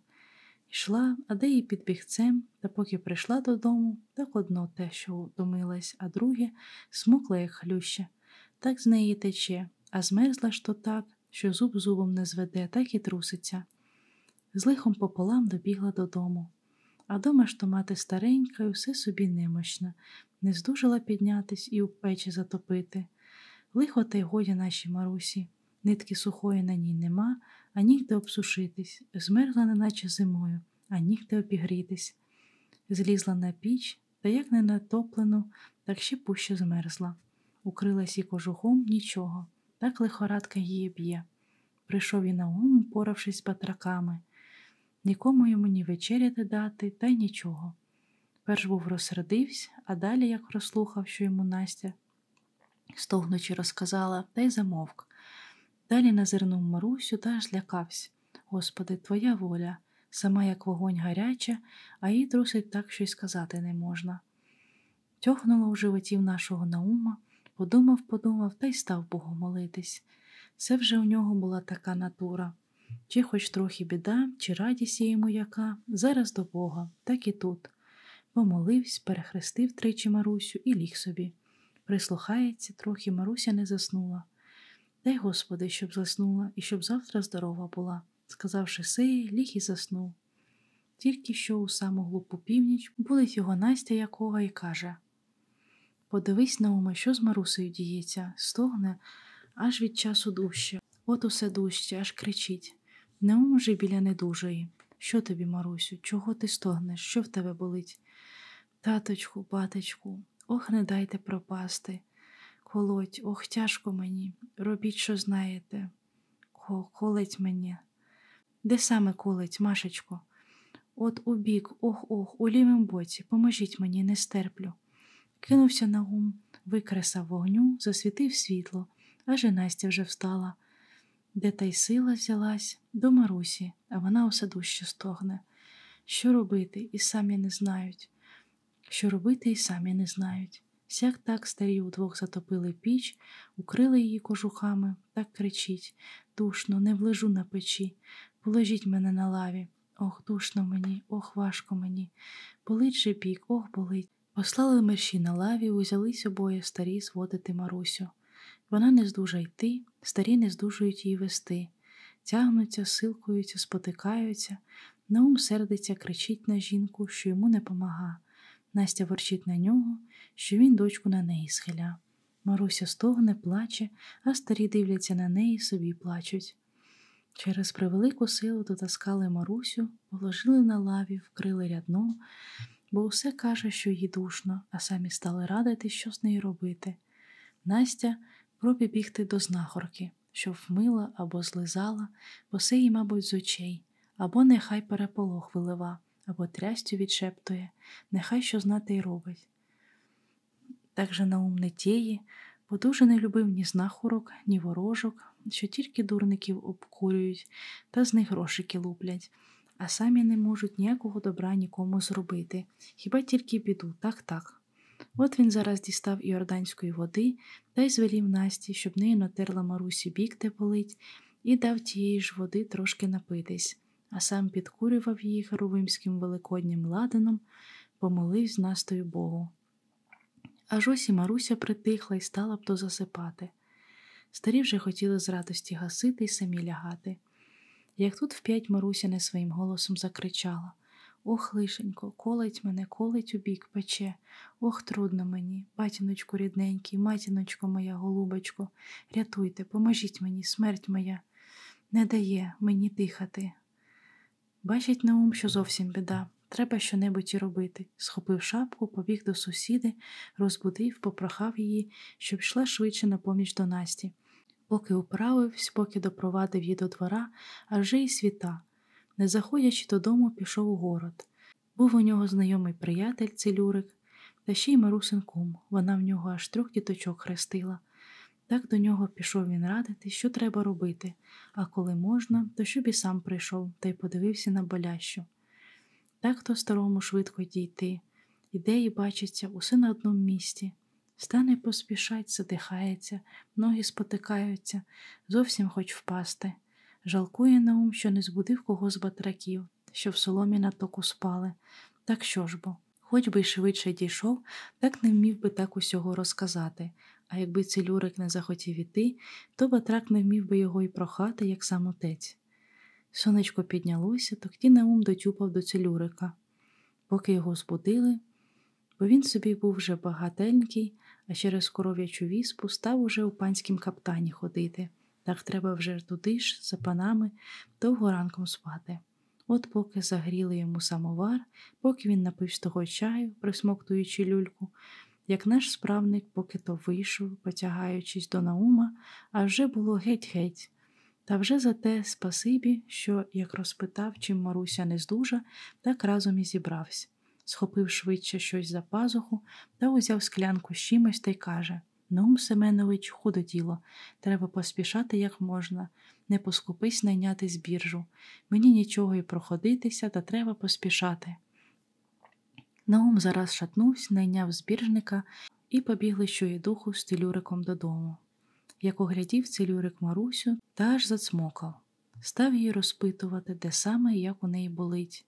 Йшла, а де їй під бігцем, та поки прийшла додому, так одно те, що втомилась, а друге смукла, як хлюща. Так з неї тече, а змерзла ж то так, що зуб зубом не зведе, так і труситься. З лихом пополам добігла додому. А дома ж то мати старенька і все собі немощна, не здужала піднятись і у печі затопити. Лихо та й годі нашій Марусі, нитки сухої на ній нема, а нігде обсушитись, змерзла, неначе зимою, а нігде обігрітись. Злізла на піч, та як не натоплено, так ще пуще змерзла. Укрилась і кожухом нічого, так лихорадка її б'є. Прийшов і на ум, поравшись з батраками. Нікому йому ні вечеряти дати, та й нічого. Перш був розсердився, а далі, як розслухав, що йому Настя, стогнучи розказала, та й замовк. Далі назирнув Марусю та аж злякався. Господи, твоя воля, сама як вогонь гаряча, а їй трусить так, що й сказати не можна. Тьохнуло в животів нашого Наума, подумав, подумав та й став Богу молитись. Це вже у нього була така натура. Чи хоч трохи біда, чи радість йому яка, зараз до Бога, так і тут. Помолився, перехрестив тричі Марусю і ліг собі. Прислухається, трохи Маруся не заснула. Дай, Господи, щоб заснула і щоб завтра здорова була, сказавши сеї, ліг і заснув. Тільки що у саму глупу північ булить його Настя якого і каже Подивись, Науме, що з Марусею діється, стогне аж від часу дужче. От усе дужче, аж кричить. Наум уже біля недужої. Що тобі, Марусю, чого ти стогнеш? Що в тебе болить? Таточку, батечку, ох, не дайте пропасти. Колоть, ох, тяжко мені, робіть, що знаєте. Колеть мені. Де саме колеть, Машечко? От у бік, ох, ох, у лівім боці, поможіть мені, не стерплю. Кинувся на гум, викресав вогню, засвітив світло, аж і Настя вже встала. Де та й сила взялась до Марусі, а вона усе дужче стогне. Що робити, і самі не знають. Що робити, і самі не знають. Сяк так старі удвох затопили піч, укрили її кожухами, так кричить душно, не влежу на печі, положіть мене на лаві. Ох, душно мені, ох, важко мені. Болить же бік, ох, болить. Послали мерші на лаві, узялись обоє старі зводити Марусю. Вона не здужа йти, старі не здужують її вести, тягнуться, силкуються, спотикаються, Наум сердиться, кричить на жінку, що йому не помага. Настя ворчить на нього, що він дочку на неї схиля. Маруся стогне, плаче, а старі дивляться на неї собі плачуть. Через превелику силу дотаскали Марусю, положили на лаві, вкрили рядно, бо усе каже, що їй душно, а самі стали радити, що з нею робити. Настя пробі бігти до знахорки, що вмила або злизала, бо їй, мабуть, з очей, або нехай переполох вилива, або трястю відшептує, нехай що знати й робить. Так же Наум не тіє, бо дуже не любив ні знахорок, ні ворожок, що тільки дурників обкурюють та з них грошики луплять, а самі не можуть ніякого добра нікому зробити, хіба тільки біду, так так. От він зараз дістав іорданської води та й звелів Насті, щоб нею натерла Марусі бік, де болить, і дав тієї ж води трошки напитись, а сам підкурював її Херовимським великоднім ладаном, помолив з Настою Богу. Аж ось і Маруся притихла і стала б то засипати. Старі вже хотіли з радості гасити й самі лягати. Як тут вп'ять Маруся не своїм голосом закричала Ох, лишенько, колить мене, колить у бік пече, ох, трудно мені, батіночку рідненький, матіночко моя, голубочко, рятуйте, поможіть мені, смерть моя, не дає мені дихати. Бачить Наум, що зовсім біда, треба щонебудь і робити. Схопив шапку, побіг до сусіди, розбудив, попрохав її, щоб йшла швидше на поміч до Насті. Поки управився, поки допровадив її до двора, аж вже й світа. Не заходячи додому, пішов у город. Був у нього знайомий приятель, целюрик, та ще й Марусин кум. Вона в нього аж трьох діточок хрестила. Так до нього пішов він радити, що треба робити, а коли можна, то щоб і сам прийшов та й подивився на болящу. Так то старому швидко дійти, ідеї бачаться усе на одному місці. Стане поспішать, задихається, ноги спотикаються, зовсім хоч впасти. Жалкує Наум, що не збудив кого з батраків, що в соломі на току спали. Так що ж бо, хоч би й швидше дійшов, так не вмів би так усього розказати. А якби целюрик не захотів іти, то батрак не вмів би його й прохати, як сам отець. Сонечко піднялося, тоді Наум дотюпав до целюрика. Поки його збудили, бо він собі був вже багатенький, а через коров'ячу віспу став уже у панськім каптані ходити. Так треба вже туди ж, за панами, довго ранком спати. От поки загріли йому самовар, поки він напився того чаю, присмоктуючи люльку, як наш справник поки то вийшов, потягаючись до наума, а вже було геть-геть. Та вже за те спасибі, що, як розпитав, чим Маруся не здужа, так разом і зібрався. Схопив швидше щось за пазуху та узяв склянку з чимось та й каже Наум Семенович, худо діло, треба поспішати як можна, не поскупись найняти збіржу. Мені нічого й проходитися, та треба поспішати. Наум зараз шатнувся, найняв збіржника і побігли щоєдуху з целюриком додому. Як оглядів целюрик Марусю та аж зацмокав, став її розпитувати, де саме і як у неї болить.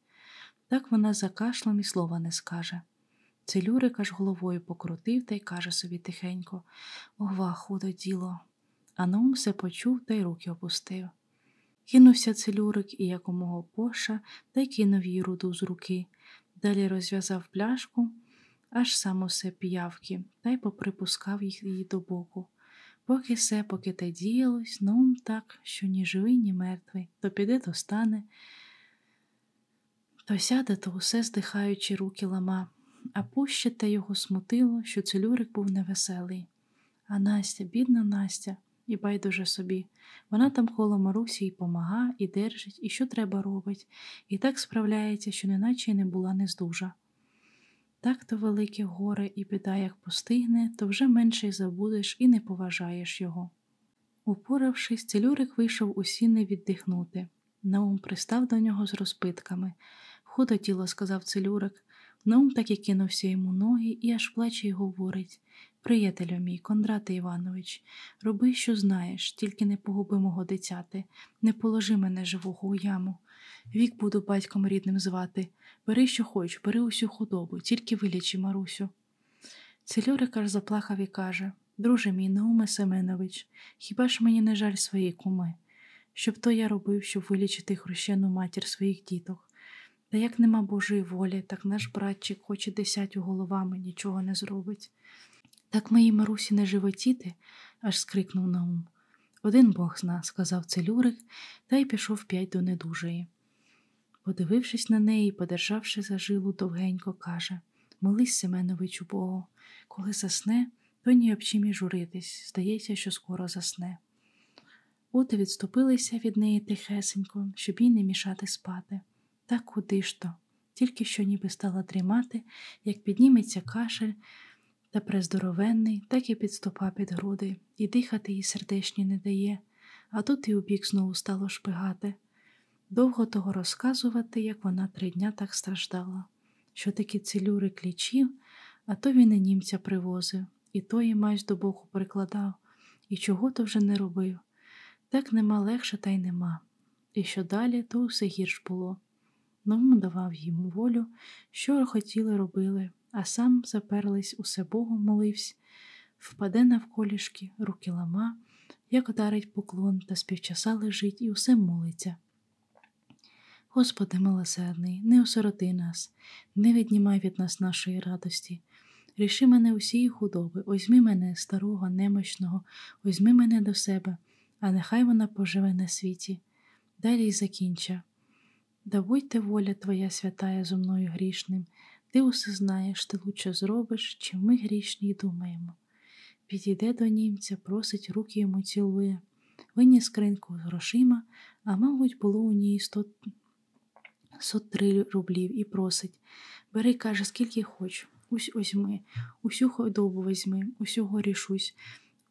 Так вона за кашлом і слова не скаже. Целюрик аж головою покрутив та й каже собі тихенько Ова, худо діло. А Наум все почув та й руки опустив. Кинувся целюрик і якомога поша та й кинув їй руду з руки. Далі розв'язав пляшку, аж сам усе п'явки, та й поприпускав її до боку. Поки все, поки те діялось, Наум так, що ні живий, ні мертвий, то піде, то стане, то сяде, то усе здихаючи руки лама, а пуще те його смутило, що целюрик був невеселий. А Настя, бідна Настя, і байдуже собі. Вона там коло Марусі і помага, і держить, і що треба робить, і так справляється, що неначе й не була нездужа. Так то велике горе і біда, як постигне, то вже менше й забудеш і не поважаєш його. Упоравшись, целюрик вийшов у сіни віддихнути. Наум пристав до нього з розпитками. Худо тіло, сказав целюрик. Наум так і кинувся йому ноги і аж плаче й говорить Приятелю мій, Кондрате Іванович, роби, що знаєш, тільки не погуби мого дитяти, не положи мене живого у яму. Вік буду батьком рідним звати. Бери, що хоч, бери усю худобу, тільки вилічи, Марусю. Цельорик аж заплакав і каже Друже мій, Науме Семенович, хіба ж мені не жаль своєї куми? Щоб то я робив, щоб вилічити хрещену матір своїх діток. Та як нема Божої волі, так наш братчик, хоч і десятю головами, нічого не зробить. Так моїй Марусі не животіти, аж скрикнув Наум. Один бог зна, сказав целюрик, та й пішов п'ять до недужої. Подивившись на неї, подержавши за жилу довгенько, каже Молись, Семеновичу Богу, коли засне, то ні об чим і журитись, здається, що скоро засне. От відступилися від неї тихесенько, щоб їй не мішати спати. Так куди ж то, тільки що ніби стала дрімати, як підніметься кашель та прездоровенний, так і підступа під груди, і дихати їй сердечні не дає, а тут і у бік знову стало шпигати. Довго того розказувати, як вона три дня так страждала, що таки целюри клічів, а то він і німця привозив, і тої майсь до боку прикладав, і чого то вже не робив. Так нема легше, та й нема. І що далі, то все гірш було. Новому давав їм волю, що хотіли робили, а сам заперлись усе Богу моливсь, впаде навколішки, руки лама, як дарить поклон та співчаса лежить і усе молиться. Господи милосердний, не осороти нас, не віднімай від нас нашої радості. Ріши мене усієї худоби, озьми мене, старого, немощного, озьми мене до себе, а нехай вона поживе на світі. Далі й закінча. Да будьте воля Твоя святая зо мною грішним, ти усе знаєш, ти лучше зробиш, чим ми грішні й думаємо. Підійде до німця, просить руки йому цілує, виніс скриньку з грошима, а, мабуть, було у ній сто сот три рублів і просить Бери, каже, скільки хоч, усь озьми, усю худобу візьми, усього рішусь.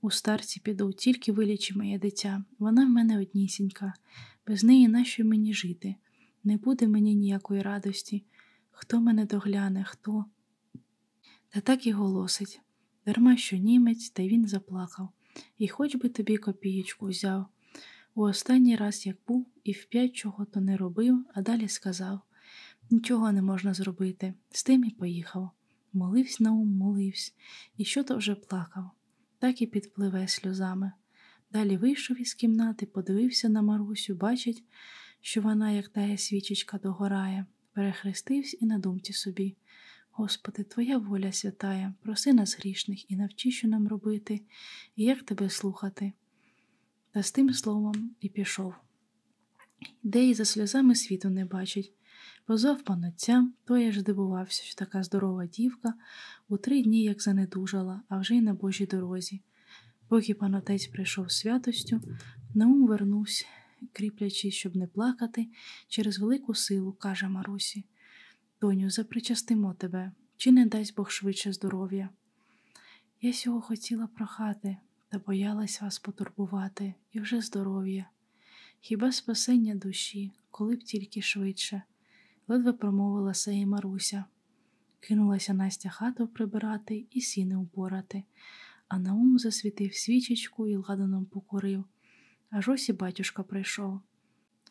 У старці піду, тільки вилічи моє дитя. Вона в мене однісінька, без неї нащо мені жити? Не буде мені ніякої радості. Хто мене догляне, хто? Та так і голосить. Дарма що німець, та він заплакав. І хоч би тобі копієчку взяв. У останній раз як був і вп'ять чого то не робив, а далі сказав нічого не можна зробити. З тим і поїхав. Моливсь на ум, моливсь, і що то вже плакав, так і підпливе сльозами. Далі вийшов із кімнати, подивився на Марусю, бачить, що вона, як тая свічечка, догорає, перехрестився і на думці собі. Господи, Твоя воля святая, проси нас грішних і навчи, що нам робити, і як тебе слухати. Та з тим словом і пішов. Де і за сльозами світу не бачить. Позвав панотця, той аж здивувався, що така здорова дівка у три дні як занедужала, а вже й на Божій дорозі. Поки панотець прийшов святостю, Наум вернувся, кріплячись, щоб не плакати, через велику силу, каже Марусі. Доню, запричастимо тебе, чи не дасть Бог швидше здоров'я? Я сього хотіла прохати, та боялась вас потурбувати, і вже здоров'я. Хіба спасення душі, коли б тільки швидше, ледве промовила сеї Маруся. Кинулася Настя хату прибирати і сіни упорати, а Наум засвітив свічечку і ладаном покурив. Аж ось і батюшка прийшов.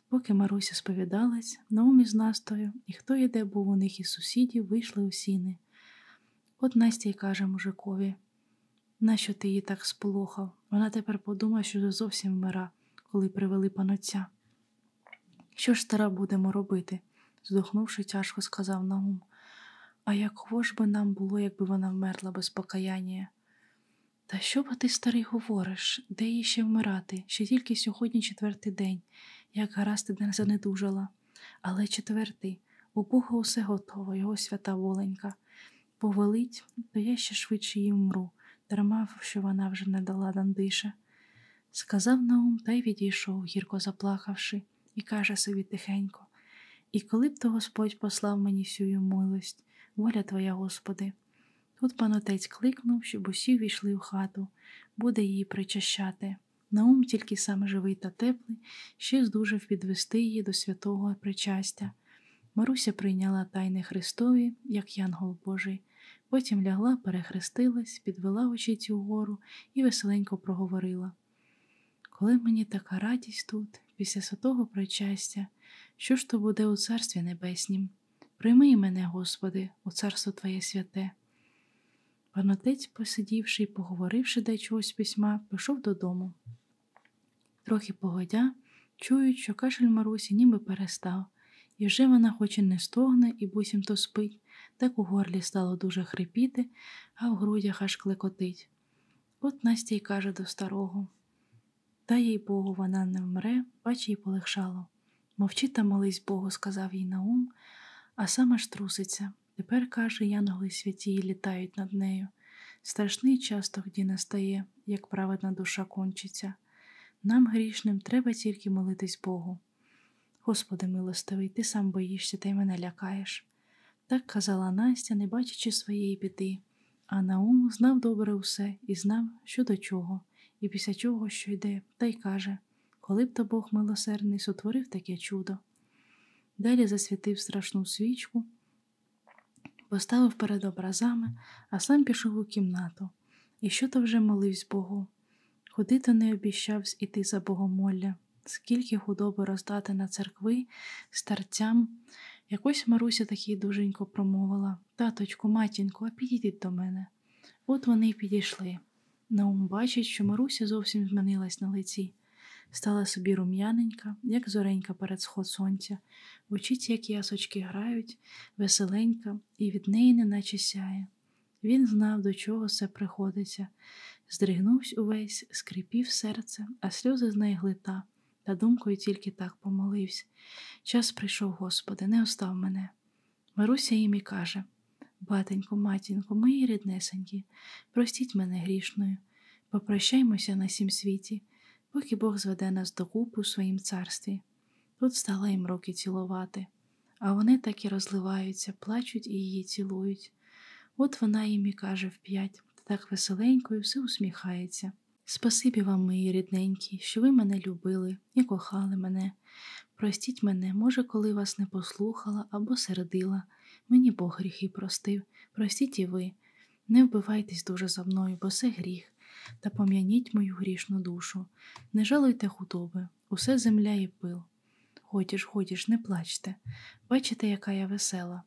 Поки Маруся сповідалась, Наум із Настою, і хто йде, був у них із сусідів, вийшли у сіни. От Настя й каже мужикові нащо ти її так сполохав? Вона тепер подумає, що зовсім вмира, коли привели панотця. Що ж стара будемо робити? здохнувши, тяжко сказав Наум. А якого ж би нам було, якби вона вмерла без покаяння? Та що б ти, старий, говориш, де їй ще вмирати? Ще тільки сьогодні четвертий день, як гаразд не занедужала. Але четвертий, у Бога усе готово, його свята воленька. Повелить, то я ще швидше їй вмру, дарма, що вона вже не дала дандиша. Сказав Наум та й відійшов, гірко заплакавши, і каже собі тихенько І коли б то Господь послав мені всю милость, воля твоя, Господи. Тут панотець кликнув, щоб усі війшли в хату, буде її причащати. Наум тільки сам живий та теплий, ще здужав підвести її до святого причастя. Маруся прийняла тайни Христові, як янгол Божий, потім лягла, перехрестилась, підвела очі угору і веселенько проговорила. Коли мені така радість тут, після святого причастя, що ж то буде у Царстві Небеснім? Прийми мене, Господи, у царство Твоє святе. Панотець, посидівши і поговоривши де чогось письма, пішов додому. Трохи погодя, чують, що кашель Марусі ніби перестав, і вже вона хоч і не стогне, і буцімто спить, так у горлі стало дуже хрипіти, а в грудях аж клекотить. От Настя й каже до старого та їй Богу, вона не вмре, бач їй полегшало. Мовчи та молись Богу, сказав їй Наум, а сама ж труситься. Тепер, каже, янголи святі літають над нею. Страшний час тоді настає, як праведна душа кончиться. Нам, грішним, треба тільки молитись Богу. Господи милостивий, ти сам боїшся та й мене лякаєш. Так казала Настя, не бачачи своєї біди, а Наум знав добре усе і знав, що до чого, і після чого що йде, та й каже коли б то Бог милосердний сотворив таке чудо. Далі засвітив страшну свічку, поставив перед образами, а сам пішов у кімнату. І що то вже моливсь Богу? Куди то не обіщавсь іти за богомолля, скільки худоби роздати на церкви, старцям. Якось Маруся такий дуженько промовила Таточку, матінку, а підійдіть до мене. От вони й підійшли. Наум бачить, що Маруся зовсім змінилась на лиці. Стала собі рум'яненька, як зоренька перед сход сонця, в очіці, як ясочки грають, веселенька, і від неї неначе сяє. Він знав, до чого все приходиться, здригнувся увесь, скрипів серце, а сльози з неї глита, та думкою тільки так помолився. Час прийшов, Господи, не остав мене. Маруся їм і каже Батенько, матінко, мої ріднесенькі, простіть мене грішною, попрощаймося на сім світі поки Бог зведе нас докупу у своїм царстві. Тут стала їм руки цілувати, а вони так і розливаються, плачуть і її цілують. От вона їм і каже вп'ять, та так веселенько і все усміхається. Спасибі вам, мої рідненькі, що ви мене любили і кохали мене. Простіть мене, може, коли вас не послухала або сердила. Мені Бог гріхи простив, простіть і ви. Не вбивайтесь дуже за мною, бо це гріх, та пом'яніть мою грішну душу. Не жалуйте худоби, усе земля і пил. Ходіш, ходіш, не плачте. Бачите, яка я весела.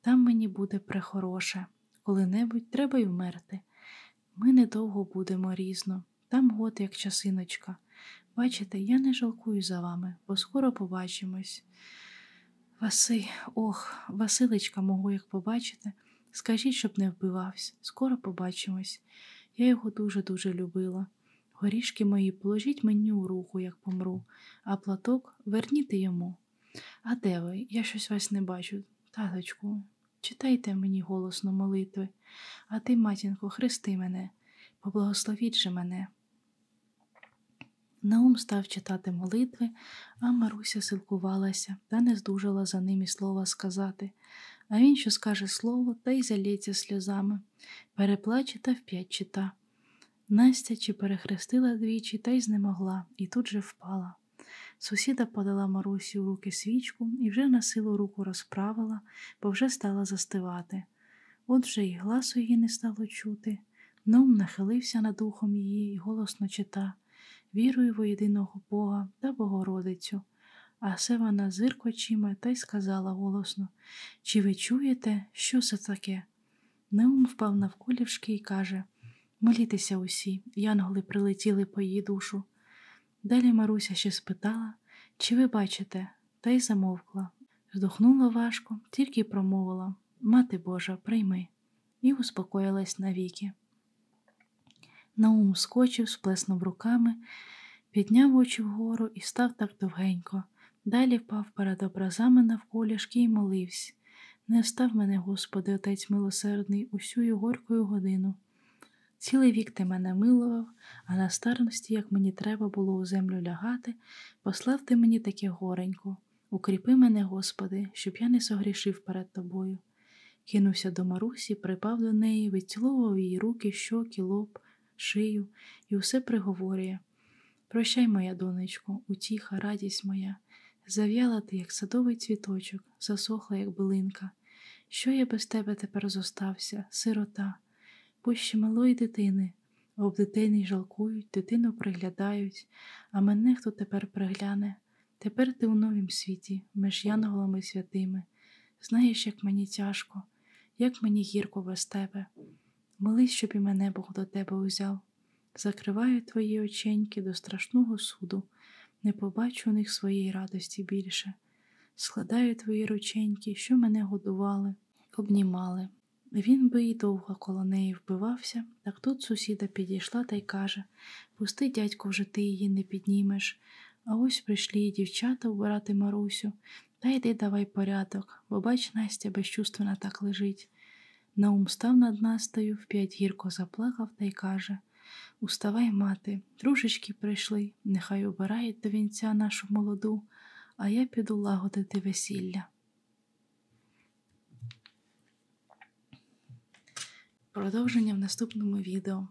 Там мені буде прехороше, коли-небудь треба й вмерти. Ми недовго будемо різно, там год, як часиночка. Бачите, я не жалкую за вами, бо скоро побачимось. Васи, ох, Василичка мого, як побачите, скажіть, щоб не вбивався, скоро побачимось. Я його дуже-дуже любила. Горішки мої положіть мені у руку, як помру, а платок верніте йому. А де ви? Я щось вас не бачу. Таточку, читайте мені голосно молитви, а ти, матінко, хрести мене, поблагословіть же мене. Наум став читати молитви, а Маруся силкувалася та не здужала за ним і слова сказати. А він що скаже слово, та й залється сльозами, переплаче та вп'ять чита. Настя чи перехрестила двічі та й знемогла, і тут же впала. Сусіда подала Марусі у руки свічку і вже на силу руку розправила, бо вже стала застивати. От вже й гласу її не стало чути. Ном нахилився над ухом її і голосно чита Вірую во єдиного Бога та Богородицю. А се вона зирк очима та й сказала голосно Чи ви чуєте, що це таке? Неум впав навколішки і каже Молітеся усі, янголи прилетіли по її душу. Далі Маруся ще спитала, чи ви бачите, та й замовкла. Здохнула важко, тільки промовила Мати Божа, прийми, і успокоїлась навіки. Наум скочив, сплеснув руками, підняв очі вгору і став так довгенько. Далі впав перед образами навколішки і молився. Не встав мене, Господи, Отець милосердний, усю горькою годину. Цілий вік ти мене милував, а на старості, як мені треба було у землю лягати, послав ти мені таке горенько. Укріпи мене, Господи, щоб я не согрішив перед тобою. Кинувся до Марусі, припав до неї, відцілував її руки, щоки, лоб, шию і усе приговорює. Прощай, моя донечко, утіха, радість моя, зав'яла ти, як садовий цвіточок, засохла, як билинка. Що я без тебе тепер зостався, сирота? Пуще малої дитини, об дитини жалкують, дитину приглядають, а мене хто тепер пригляне? Тепер ти у новім світі, між янголами святими. Знаєш, як мені тяжко, як мені гірко без тебе. Молись, щоб і мене Бог до тебе узяв. Закриваю твої оченьки до страшного суду, не побачу у них своєї радості більше. Складаю твої рученьки, що мене годували, обнімали. Він би й довго коло неї вбивався, так тут сусіда підійшла та й каже Пусти, дядько, вже ти її не піднімеш. А ось прийшли і дівчата вбирати Марусю, та йди давай порядок, бо бач, Настя безчувствена так лежить. Наум став над Настею, вп'ять гірко заплакав та й каже Уставай, мати, дружечки прийшли, нехай обирають до вінця нашу молоду, а я піду лагодити весілля. Продовження в наступному відео.